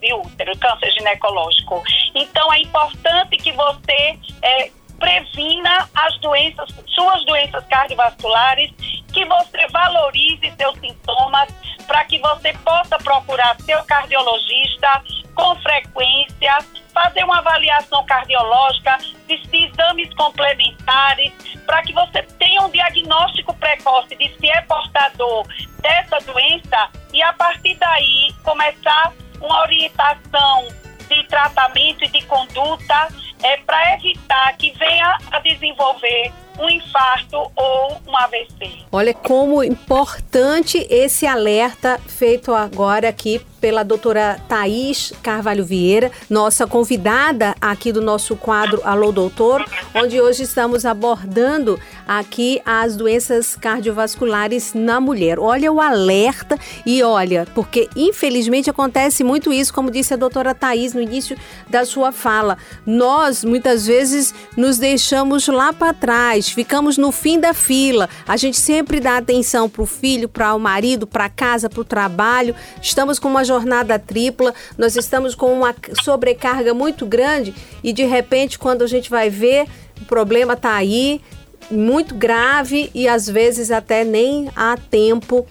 de útero, câncer ginecológico. Então é importante que você é, previna as doenças, suas doenças cardiovasculares, que você valorize seus sintomas para que você possa procurar seu cardiologista com frequência, fazer uma avaliação cardiológica, exames complementares, para que você tenha um diagnóstico precoce de se é portador dessa doença e a partir daí começar uma orientação de tratamento e de conduta é para evitar que venha a desenvolver um infarto ou um AVC. Olha como importante esse alerta feito agora aqui pela doutora Thaís Carvalho Vieira, nossa convidada aqui do nosso quadro Alô Doutor, onde hoje estamos abordando aqui as doenças cardiovasculares na mulher. Olha o alerta e olha, porque infelizmente acontece muito isso, como disse a doutora Thaís no início da sua fala. Nós muitas vezes nos deixamos lá para trás, ficamos no fim da fila. A gente sempre dá atenção para o filho, para o marido, para casa, para o trabalho. Estamos com uma jornada tripla, nós estamos com uma sobrecarga muito grande e de repente, quando a gente vai ver, o problema está aí, muito grave e às vezes até nem há tempo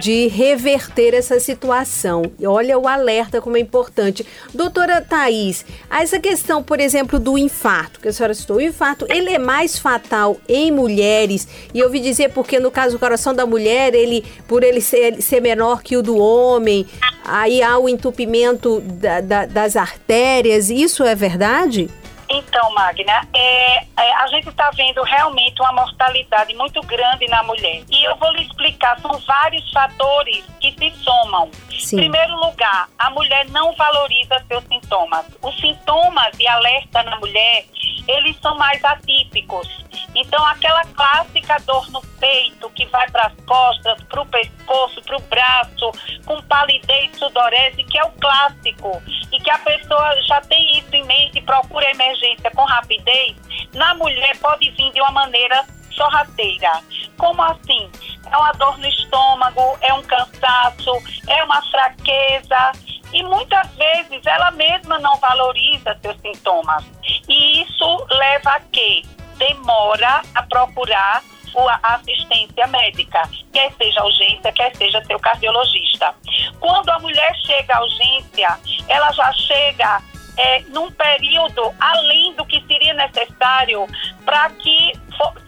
de reverter essa situação. E olha o alerta como é importante. Doutora Thais, essa questão, por exemplo, do infarto, que a senhora citou, o infarto, ele é mais fatal em mulheres, e eu ouvi dizer porque no caso do coração da mulher, ele, por ele ser, ser menor que o do homem, aí há o entupimento da, da, das artérias, isso é verdade? Então, Magna, é, é, a gente está vendo realmente uma mortalidade muito grande na mulher. E eu vou lhe explicar, são vários fatores que se somam. Sim. Em primeiro lugar, a mulher não valoriza seus sintomas. Os sintomas de alerta na mulher, eles são mais atípicos. Então, aquela clássica dor no peito que vai para as costas, para o pescoço, para o braço, com palidez, sudorese, que é o clássico, e que a pessoa já tem isso em mente e procura emergência com rapidez, na mulher pode vir de uma maneira sorrateira. Como assim? É uma dor no estômago, é um cansaço, é uma fraqueza. E muitas vezes ela mesma não valoriza seus sintomas. E isso leva a quê? Demora a procurar a assistência médica, quer seja urgência, quer seja seu cardiologista. Quando a mulher chega à urgência, ela já chega é, num período além do que seria necessário para que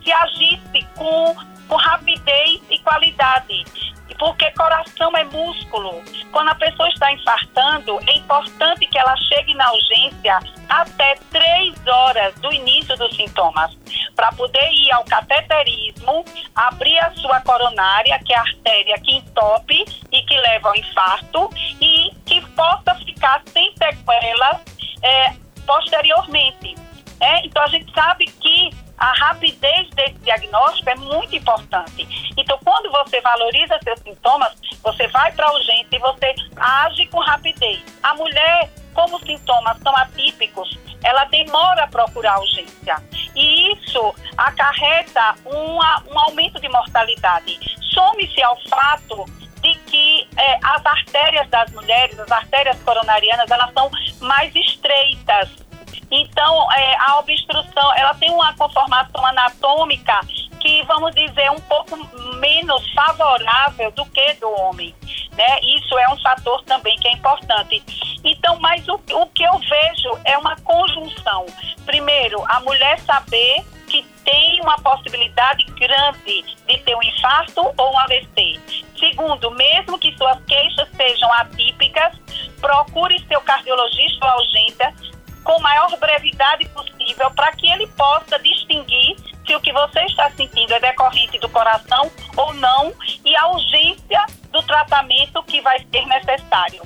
se agisse com, com rapidez e qualidade. Porque coração é músculo. Quando a pessoa está infartando, é importante que ela chegue na urgência até três horas do início dos sintomas, para poder ir ao cateterismo, abrir a sua coronária, que é a artéria que entope e que leva ao infarto, e que possa ficar sem sequelas é, posteriormente. É, então a gente sabe a rapidez desse diagnóstico é muito importante. Então, quando você valoriza seus sintomas, você vai para a urgência e você age com rapidez. A mulher, como os sintomas são atípicos, ela demora a procurar a urgência. E isso acarreta uma, um aumento de mortalidade. Some-se ao fato de que é, as artérias das mulheres, as artérias coronarianas, elas são mais estreitas. Então, é, a obstrução, ela tem uma conformação anatômica que, vamos dizer, um pouco menos favorável do que do homem. Né? Isso é um fator também que é importante. Então, mas o, o que eu vejo é uma conjunção. Primeiro, a mulher saber que tem uma possibilidade grande de ter um infarto ou um AVC. Segundo, mesmo que suas queixas sejam atípicas, procure seu cardiologista ou urgência com maior brevidade possível para que ele possa distinguir se o que você está sentindo é decorrente do coração ou não e a urgência do tratamento que vai ser necessário.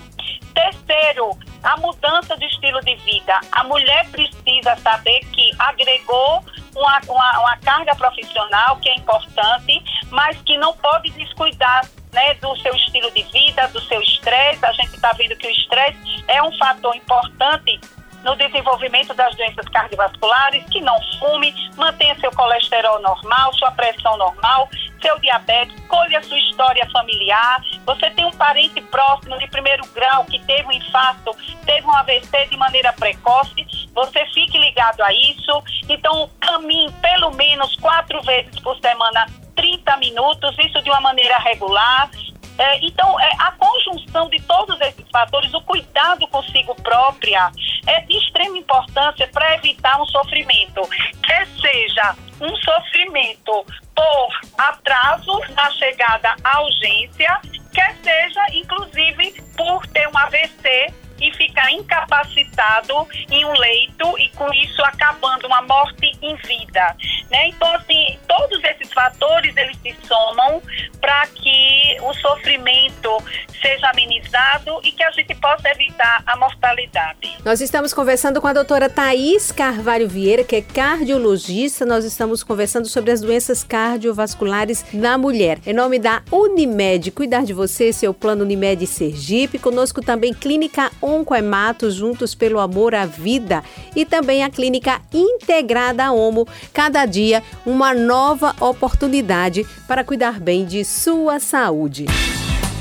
Terceiro, a mudança de estilo de vida. A mulher precisa saber que agregou uma, uma, uma carga profissional que é importante, mas que não pode descuidar né, do seu estilo de vida, do seu estresse. A gente está vendo que o estresse é um fator importante no desenvolvimento das doenças cardiovasculares, que não fume, mantenha seu colesterol normal, sua pressão normal, seu diabetes, colha sua história familiar. Você tem um parente próximo de primeiro grau que teve um infarto, teve um AVC de maneira precoce, você fique ligado a isso. Então, caminhe pelo menos quatro vezes por semana 30 minutos, isso de uma maneira regular. É, então, é, a conjunção de todos esses fatores, o cuidado consigo própria, é de extrema importância para evitar um sofrimento, quer seja um sofrimento por atraso na chegada à urgência, quer seja, inclusive, por ter um AVC e ficar incapacitado em um leito e com isso acabando uma morte em vida, né? Então assim, todos esses fatores eles se somam para que o sofrimento seja amenizado e que a gente possa evitar a mortalidade. Nós estamos conversando com a doutora Thaís Carvalho Vieira, que é cardiologista. Nós estamos conversando sobre as doenças cardiovasculares na mulher. Em nome da Unimed, cuidar de você, seu plano Unimed Sergipe. Conosco também Clínica Oncoemato, juntos pelo amor à vida. E também a Clínica Integrada Homo. Cada dia, uma nova oportunidade para cuidar bem de sua saúde.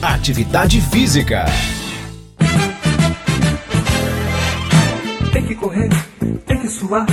Atividade física. Tem que correr, tem que suar,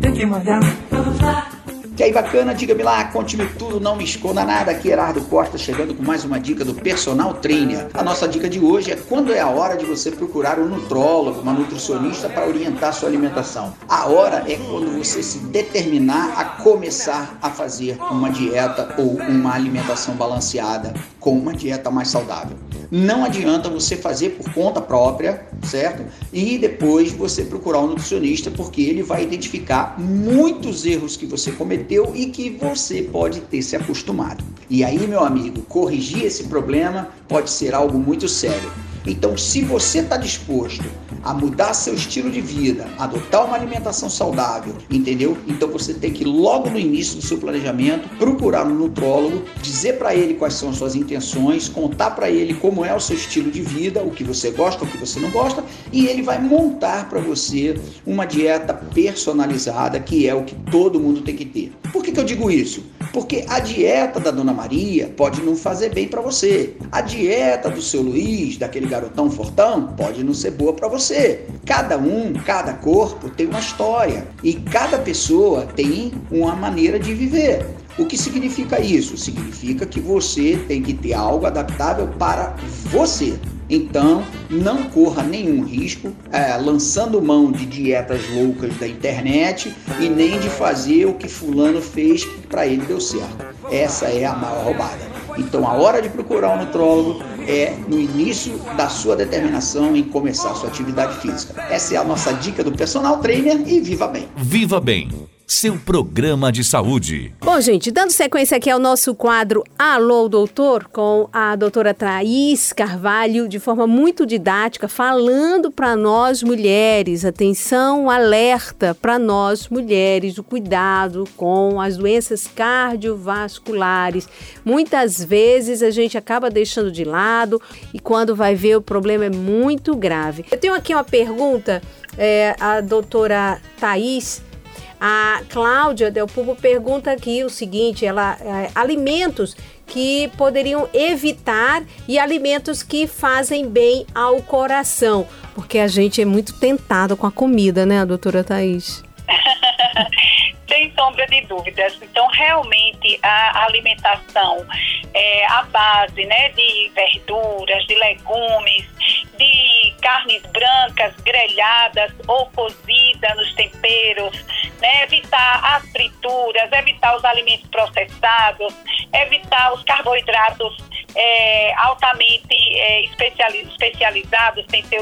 tem que malhar. Vamos lá. Que aí bacana, diga-me lá, conte-me tudo, não me esconda nada. Aqui Herardo Costa chegando com mais uma dica do Personal Trainer. A nossa dica de hoje é quando é a hora de você procurar um nutrólogo, uma nutricionista para orientar sua alimentação. A hora é quando você se determinar a começar a fazer uma dieta ou uma alimentação balanceada com uma dieta mais saudável. Não adianta você fazer por conta própria, certo? E depois você procurar um nutricionista, porque ele vai identificar muitos erros que você cometeu e que você pode ter se acostumado. E aí, meu amigo, corrigir esse problema pode ser algo muito sério. Então, se você está disposto a mudar seu estilo de vida, adotar uma alimentação saudável, entendeu? Então você tem que logo no início do seu planejamento procurar um nutrólogo, dizer para ele quais são as suas intenções, contar para ele como é o seu estilo de vida, o que você gosta, o que você não gosta, e ele vai montar para você uma dieta personalizada, que é o que todo mundo tem que ter. Por que, que eu digo isso? Porque a dieta da Dona Maria pode não fazer bem para você. A dieta do seu Luiz, daquele garotão fortão, pode não ser boa para você. Cada um, cada corpo tem uma história e cada pessoa tem uma maneira de viver. O que significa isso? Significa que você tem que ter algo adaptável para você. Então, não corra nenhum risco é, lançando mão de dietas loucas da internet e nem de fazer o que fulano fez que para ele deu certo. Essa é a maior roubada. Então, a hora de procurar um nutrólogo é no início da sua determinação em começar sua atividade física. Essa é a nossa dica do personal trainer e viva bem. Viva bem seu programa de saúde. Bom, gente, dando sequência aqui ao nosso quadro Alô, Doutor, com a doutora Thaís Carvalho, de forma muito didática, falando para nós mulheres, atenção, alerta para nós mulheres, o cuidado com as doenças cardiovasculares. Muitas vezes a gente acaba deixando de lado e quando vai ver o problema é muito grave. Eu tenho aqui uma pergunta, é, a doutora Thaís a Cláudia Del Pubo pergunta aqui o seguinte: ela é, alimentos que poderiam evitar e alimentos que fazem bem ao coração, porque a gente é muito tentado com a comida, né, doutora Thaís? Sem sombra de dúvidas. Então, realmente, a alimentação é a base né, de verduras, de legumes, de carnes brancas grelhadas ou cozidas nos temperos, né, evitar as frituras, evitar os alimentos processados, evitar os carboidratos é, altamente é, especializados, sem ter,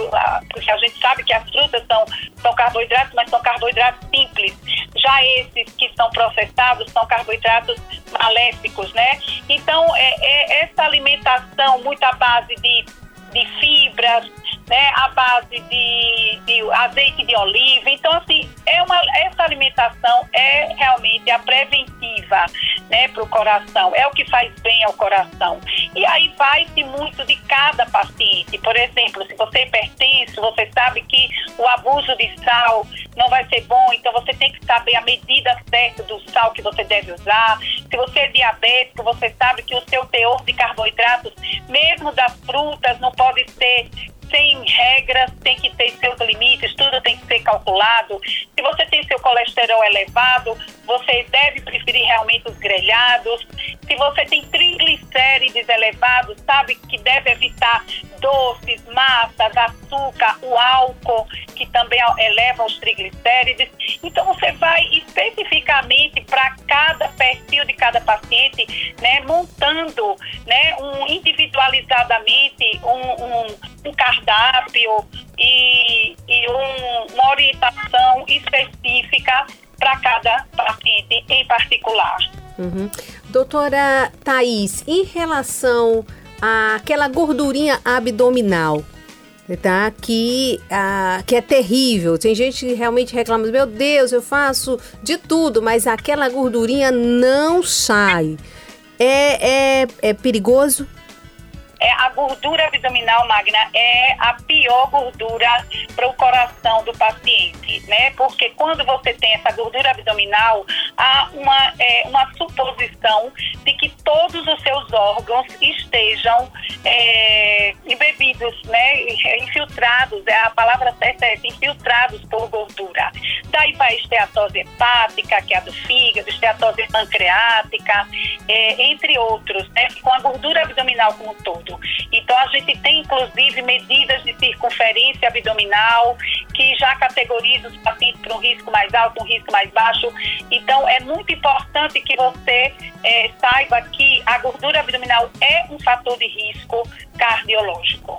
porque a gente sabe que as frutas são, são carboidratos, mas são carboidratos simples. Já esses que são processados são carboidratos maléficos, né? Então, é, é essa alimentação muito à base de, de fibras, né, à base de, de, azeite de oliva. Então, assim, é uma, essa alimentação é realmente a preventiva né, para o coração, é o que faz bem ao coração. E aí vai-se muito de cada paciente. Por exemplo, se você hipertenso, você sabe que o abuso de sal não vai ser bom, então você tem que saber a medida certa do sal que você deve usar. Se você é diabético, você sabe que o seu teor de carboidratos, mesmo das frutas, não pode ser sem regras, tem que ter seus limites, tudo tem que ser calculado. Se você tem seu colesterol elevado, você deve preferir realmente os grelhados. Se você tem triglicérides elevados, sabe que deve evitar doces, massas, açúcar, o álcool, que também eleva os triglicérides. Então você vai especificamente para cada perfil de cada paciente, né, montando, né, um individualizadamente um, um, um cardápio e, e um, uma orientação específica para cada paciente em particular. Uhum. Doutora Thais, em relação aquela gordurinha abdominal tá? Que, ah, que é terrível. Tem gente que realmente reclama, meu Deus, eu faço de tudo, mas aquela gordurinha não sai. É, é, é perigoso? Gordura abdominal magna é a pior gordura para o coração do paciente, né? Porque quando você tem essa gordura abdominal, há uma, é, uma suposição de que todos os seus órgãos estejam é, embebidos, né? Infiltrados, é a palavra certa é infiltrados por gordura. Daí vai esteatose hepática, que é a do fígado, esteatose pancreática, é, entre outros, né? Com a gordura abdominal como um todo. Então, a gente tem, inclusive, medidas de circunferência abdominal que já categorizam os pacientes para um risco mais alto, um risco mais baixo. Então, é muito importante que você é, saiba que a gordura abdominal é um fator de risco cardiológico.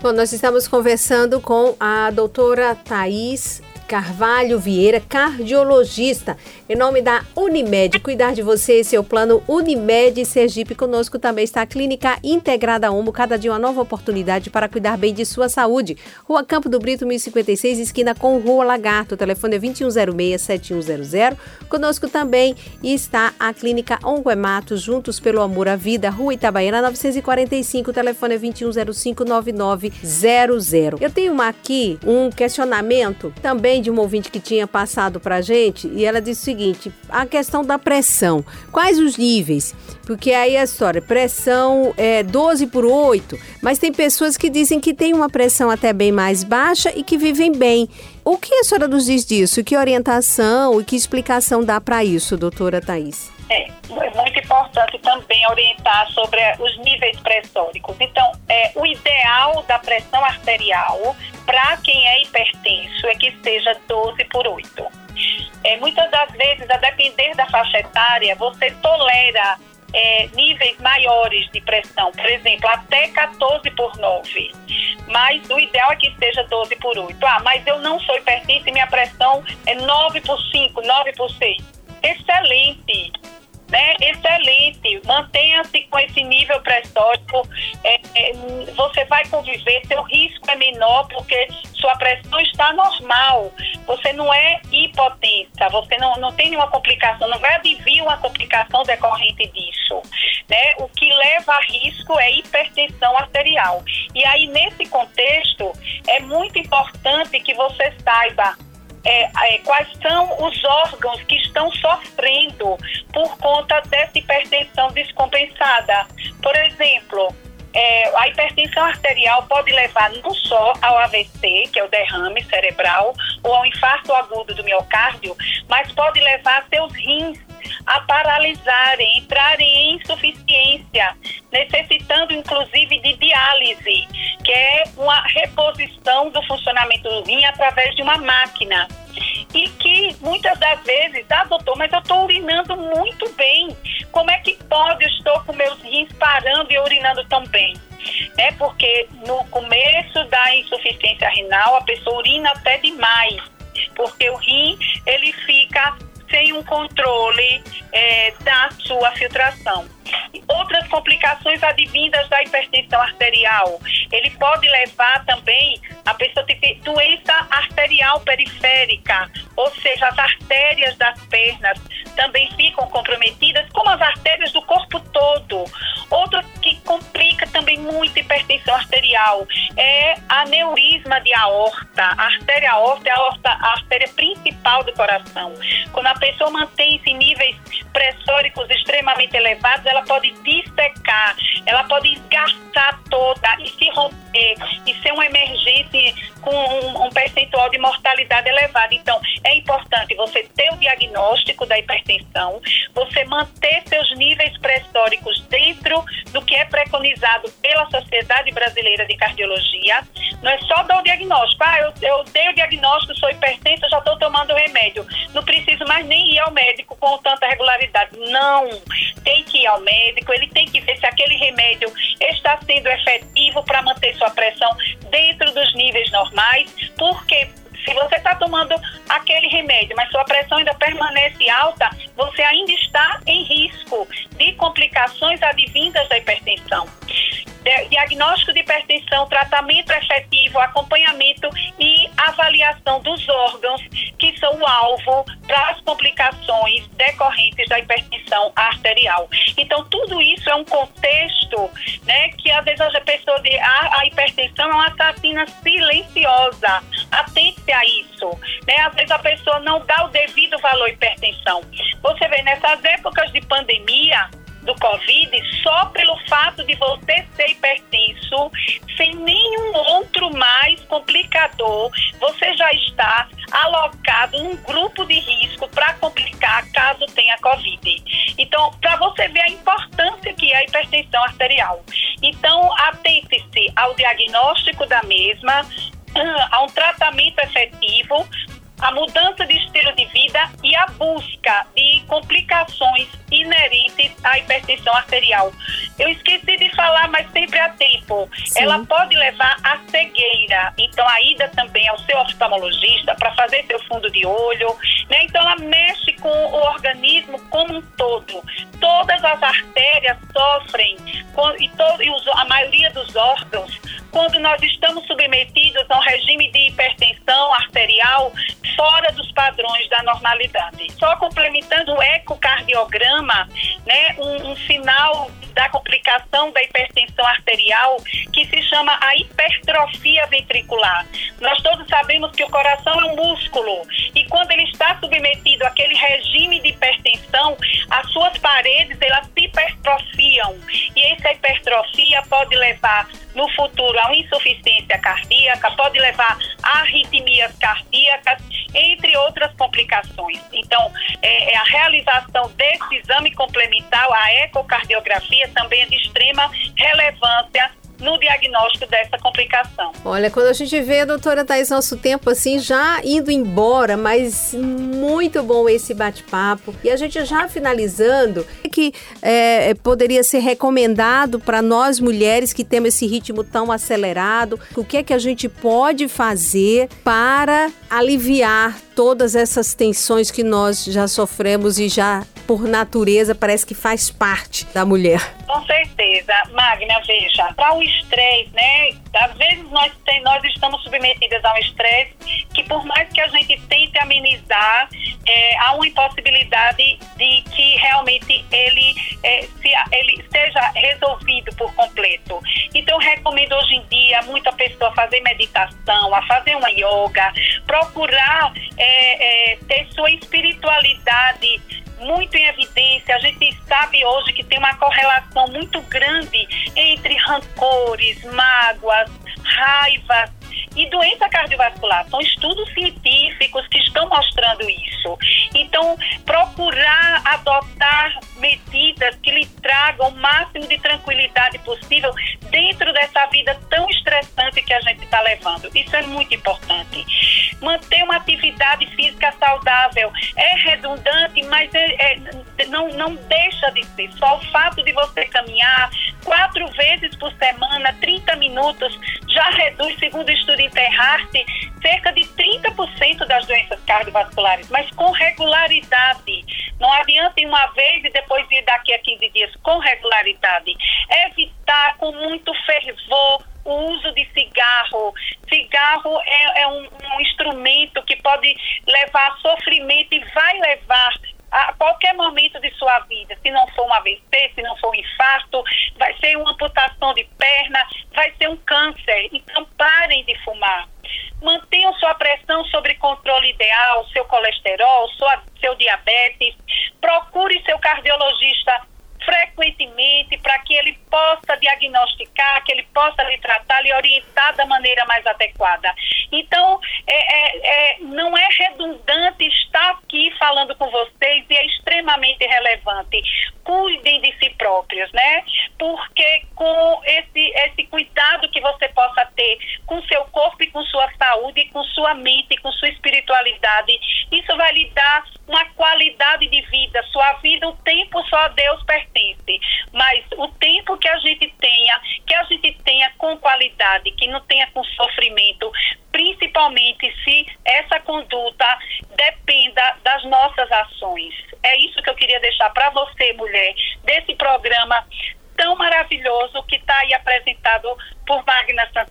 Bom, nós estamos conversando com a doutora Thais Carvalho Vieira, cardiologista. Em nome da Unimed, cuidar de você, esse é plano Unimed Sergipe. Conosco também está a Clínica Integrada Omo, cada dia uma nova oportunidade para cuidar bem de sua saúde. Rua Campo do Brito, 1056, esquina com Rua Lagarto. O telefone é 2106-7100. Conosco também está a Clínica Onguematos, juntos pelo amor à vida, Rua Itabaiana, 945. O telefone é 2105-9900. Eu tenho uma aqui, um questionamento também de uma ouvinte que tinha passado para gente, e ela disse seguinte: a questão da pressão. Quais os níveis? Porque aí a história, pressão é 12 por 8, mas tem pessoas que dizem que tem uma pressão até bem mais baixa e que vivem bem. O que a senhora nos diz disso? Que orientação e que explicação dá para isso, doutora Thais? É, é muito importante também orientar sobre os níveis pressóricos. Então, é, o ideal da pressão arterial para quem é hipertenso é que seja 12 por 8. Depender da faixa etária, você tolera é, níveis maiores de pressão, por exemplo, até 14 por 9. Mas o ideal é que seja 12 por 8. Ah, mas eu não sou hipertenso e minha pressão é 9 por 5, 9 por 6. Excelente! Né, excelente. Mantenha-se com esse nível pressórico. É, é, você vai conviver, seu risco é menor porque sua pressão está normal. Você não é hipotensa, você não, não tem nenhuma complicação, não vai advir uma complicação decorrente disso. Né? O que leva a risco é hipertensão arterial. E aí, nesse contexto, é muito importante que você saiba é, é, quais são os órgãos que estão sofrendo por conta dessa hipertensão descompensada. Por exemplo, é, a hipertensão arterial pode levar não só ao AVC, que é o derrame cerebral, ou ao infarto agudo do miocárdio, mas pode levar seus rins a paralisarem, entrarem em insuficiência, necessitando inclusive de diálise, que é uma reposição do funcionamento do rim através de uma máquina. E que muitas das vezes, ah, doutor, mas eu estou urinando muito bem. Como é que pode? Eu estou com meus rins parando e urinando tão bem. É porque no começo da insuficiência renal, a pessoa urina até demais, porque o rim ele fica sem um controle é, da sua filtração. Outras complicações advindas da hipertensão arterial. Ele pode levar também a pessoa a ter doença arterial periférica, ou seja, as artérias das pernas também ficam comprometidas, como as artérias do corpo todo. Outro que complica também muito hipertensão arterial é aneurisma de aorta. A artéria aorta é a, a artéria principal do coração. Quando a pessoa mantém-se níveis pressóricos extremamente elevados, ela pode dissecar, ela pode esgarçar toda e se romper e ser uma emergência com um, um percentual de mortalidade elevado. Então, é importante você ter o diagnóstico da hipertensão, você manter seus níveis pressóricos dentro do que é preconizado pela Sociedade Brasileira de Cardiologia. Não é só dar o diagnóstico. Ah, eu, eu dei o diagnóstico, sou hipertenso, já estou tomando remédio. Não preciso mais nem ir ao médico com tanta regularidade. Não. Tem que ir ao médico, ele tem que ver se aquele remédio está sendo efetivo para manter sua pressão dentro dos níveis normais, porque se você está tomando aquele remédio, mas sua pressão ainda permanece alta, você ainda está em risco de complicações advindas da hipertensão diagnóstico de hipertensão, tratamento efetivo, acompanhamento e avaliação dos órgãos que são o alvo para as complicações decorrentes da hipertensão arterial. Então, tudo isso é um contexto né, que às vezes a pessoa a, a hipertensão é uma assassina silenciosa. Atente isso. Né? Às vezes a pessoa não dá o devido valor à hipertensão. Você vê, nessas épocas de pandemia, do Covid só pelo fato de você ser hipertenso, sem nenhum outro mais complicador, você já está alocado num grupo de risco para complicar caso tenha Covid. Então, para você ver a importância que é a hipertensão arterial. Então, atente-se ao diagnóstico da mesma, a um tratamento efetivo, a mudança de estilo de vida e a busca de complicações inerentes à hipertensão arterial. Eu esqueci de falar, mas sempre há tempo. Sim. Ela pode levar à cegueira. Então, a ida também ao seu oftalmologista para fazer seu fundo de olho. Né? Então, ela mexe com o organismo como um todo. Todas as artérias sofrem, e, todo, e a maioria dos órgãos, quando nós estamos submetidos a um regime de hipertensão arterial fora dos padrões da normalidade. Só complementando o ecocardiograma, né, um, um sinal da complicação da hipertensão arterial que se chama a hipertrofia ventricular. Nós todos sabemos que o coração é um músculo e quando ele está submetido àquele regime de hipertensão, as suas paredes elas se hipertrofiam e essa hipertrofia pode levar no futuro a uma insuficiência cardíaca, pode levar a arritmias cardíacas, entre outras complicações. Então, é, é a realização desse exame complementar, a ecocardiografia, também é de extrema relevância no diagnóstico dessa complicação. Olha, quando a gente vê, doutora Thais, nosso tempo assim já indo embora, mas muito bom esse bate-papo. E a gente já finalizando, que é, poderia ser recomendado para nós mulheres que temos esse ritmo tão acelerado, o que é que a gente pode fazer para aliviar todas essas tensões que nós já sofremos e já por natureza parece que faz parte da mulher. Com certeza, Magna, veja, para o estresse, né? Às vezes nós, tem, nós estamos submetidas a um estresse que por mais que a gente tente amenizar, é, há uma impossibilidade de que realmente ele, é, se, ele seja resolvido por completo. Então, recomendo hoje em dia muito a pessoa fazer meditação, a fazer uma yoga, procurar é, é, ter sua espiritualidade muito em evidência. A gente sabe hoje que tem uma correlação muito grande entre rancores, mágoas, raivas e doença cardiovascular. São estudos científicos que estão mostrando isso. Então, procurar adotar medidas que lhe tragam o máximo de tranquilidade possível dentro dessa vida tão estressante que a gente está levando. Isso é muito importante. Manter uma atividade física saudável é redundante, mas é, é, não, não deixa de ser. Só o fato de você caminhar quatro vezes por semana, 30 minutos, já reduz, segundo o estudo Interheart, cerca de 30% das doenças cardiovasculares, mas com regularidade. Não adianta ir uma vez e depois ir daqui a 15 dias, com regularidade. Evitar com muito fervor o uso de cigarro. Cigarro é, é um, um instrumento que pode levar a sofrimento e vai levar a qualquer momento de sua vida, se não for um AVC, se não for um infarto, vai ser uma amputação de perna, vai ser um câncer. Então parem de fumar. Mantenham sua pressão sobre controle ideal, seu colesterol, sua, seu diabetes. Procure seu cardiologista frequentemente para que ele possa diagnosticar, que ele possa lhe tratar, lhe orientar da maneira mais adequada. Então, é, é, é, não é redundante estar aqui falando com vocês e é extremamente relevante. Cuidem de si próprios, né? Porque com esse, esse cuidado que você possa ter com seu corpo e com sua saúde, com sua mente, com sua espiritualidade, isso vai lhe dar uma qualidade de vida. Sua vida, o tempo só Deus pertence. Mas o tempo que a gente tenha, que a gente tenha com qualidade, que não tenha com sofrimento, principalmente se essa conduta dependa das nossas ações. É isso que eu queria deixar para você, mulher, desse programa tão maravilhoso que está aí apresentado por Magna Santana.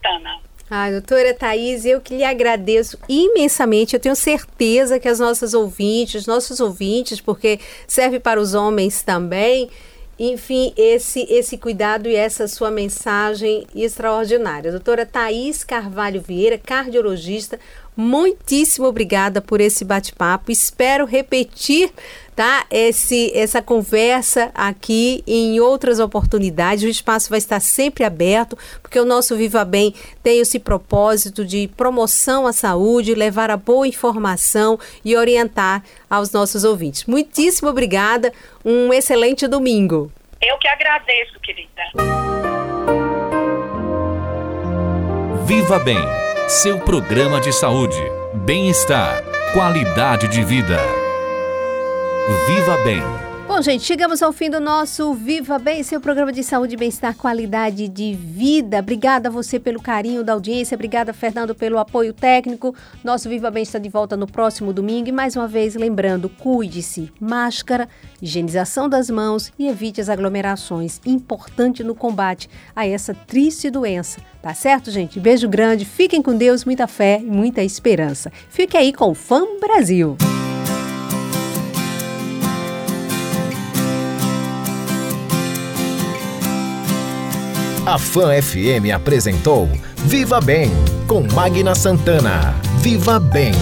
Ai, doutora Thaís, eu que lhe agradeço imensamente. Eu tenho certeza que as nossas ouvintes, nossos ouvintes, porque serve para os homens também, enfim, esse, esse cuidado e essa sua mensagem extraordinária. Doutora Thaís Carvalho Vieira, cardiologista, muitíssimo obrigada por esse bate-papo. Espero repetir tá? Esse, essa conversa aqui em outras oportunidades. O espaço vai estar sempre aberto, porque o nosso Viva Bem tem esse propósito de promoção à saúde, levar a boa informação e orientar aos nossos ouvintes. Muitíssimo obrigada, um excelente domingo. Eu que agradeço, querida. Viva Bem, seu programa de saúde, bem-estar, qualidade de vida. Viva Bem. Bom, gente, chegamos ao fim do nosso Viva Bem, seu programa de saúde, bem-estar, qualidade de vida. Obrigada a você pelo carinho da audiência, obrigada, Fernando, pelo apoio técnico. Nosso Viva Bem está de volta no próximo domingo e, mais uma vez, lembrando, cuide-se, máscara, higienização das mãos e evite as aglomerações. Importante no combate a essa triste doença. Tá certo, gente? Beijo grande, fiquem com Deus, muita fé e muita esperança. Fique aí com o Fã Brasil. A Fan FM apresentou Viva Bem com Magna Santana. Viva Bem.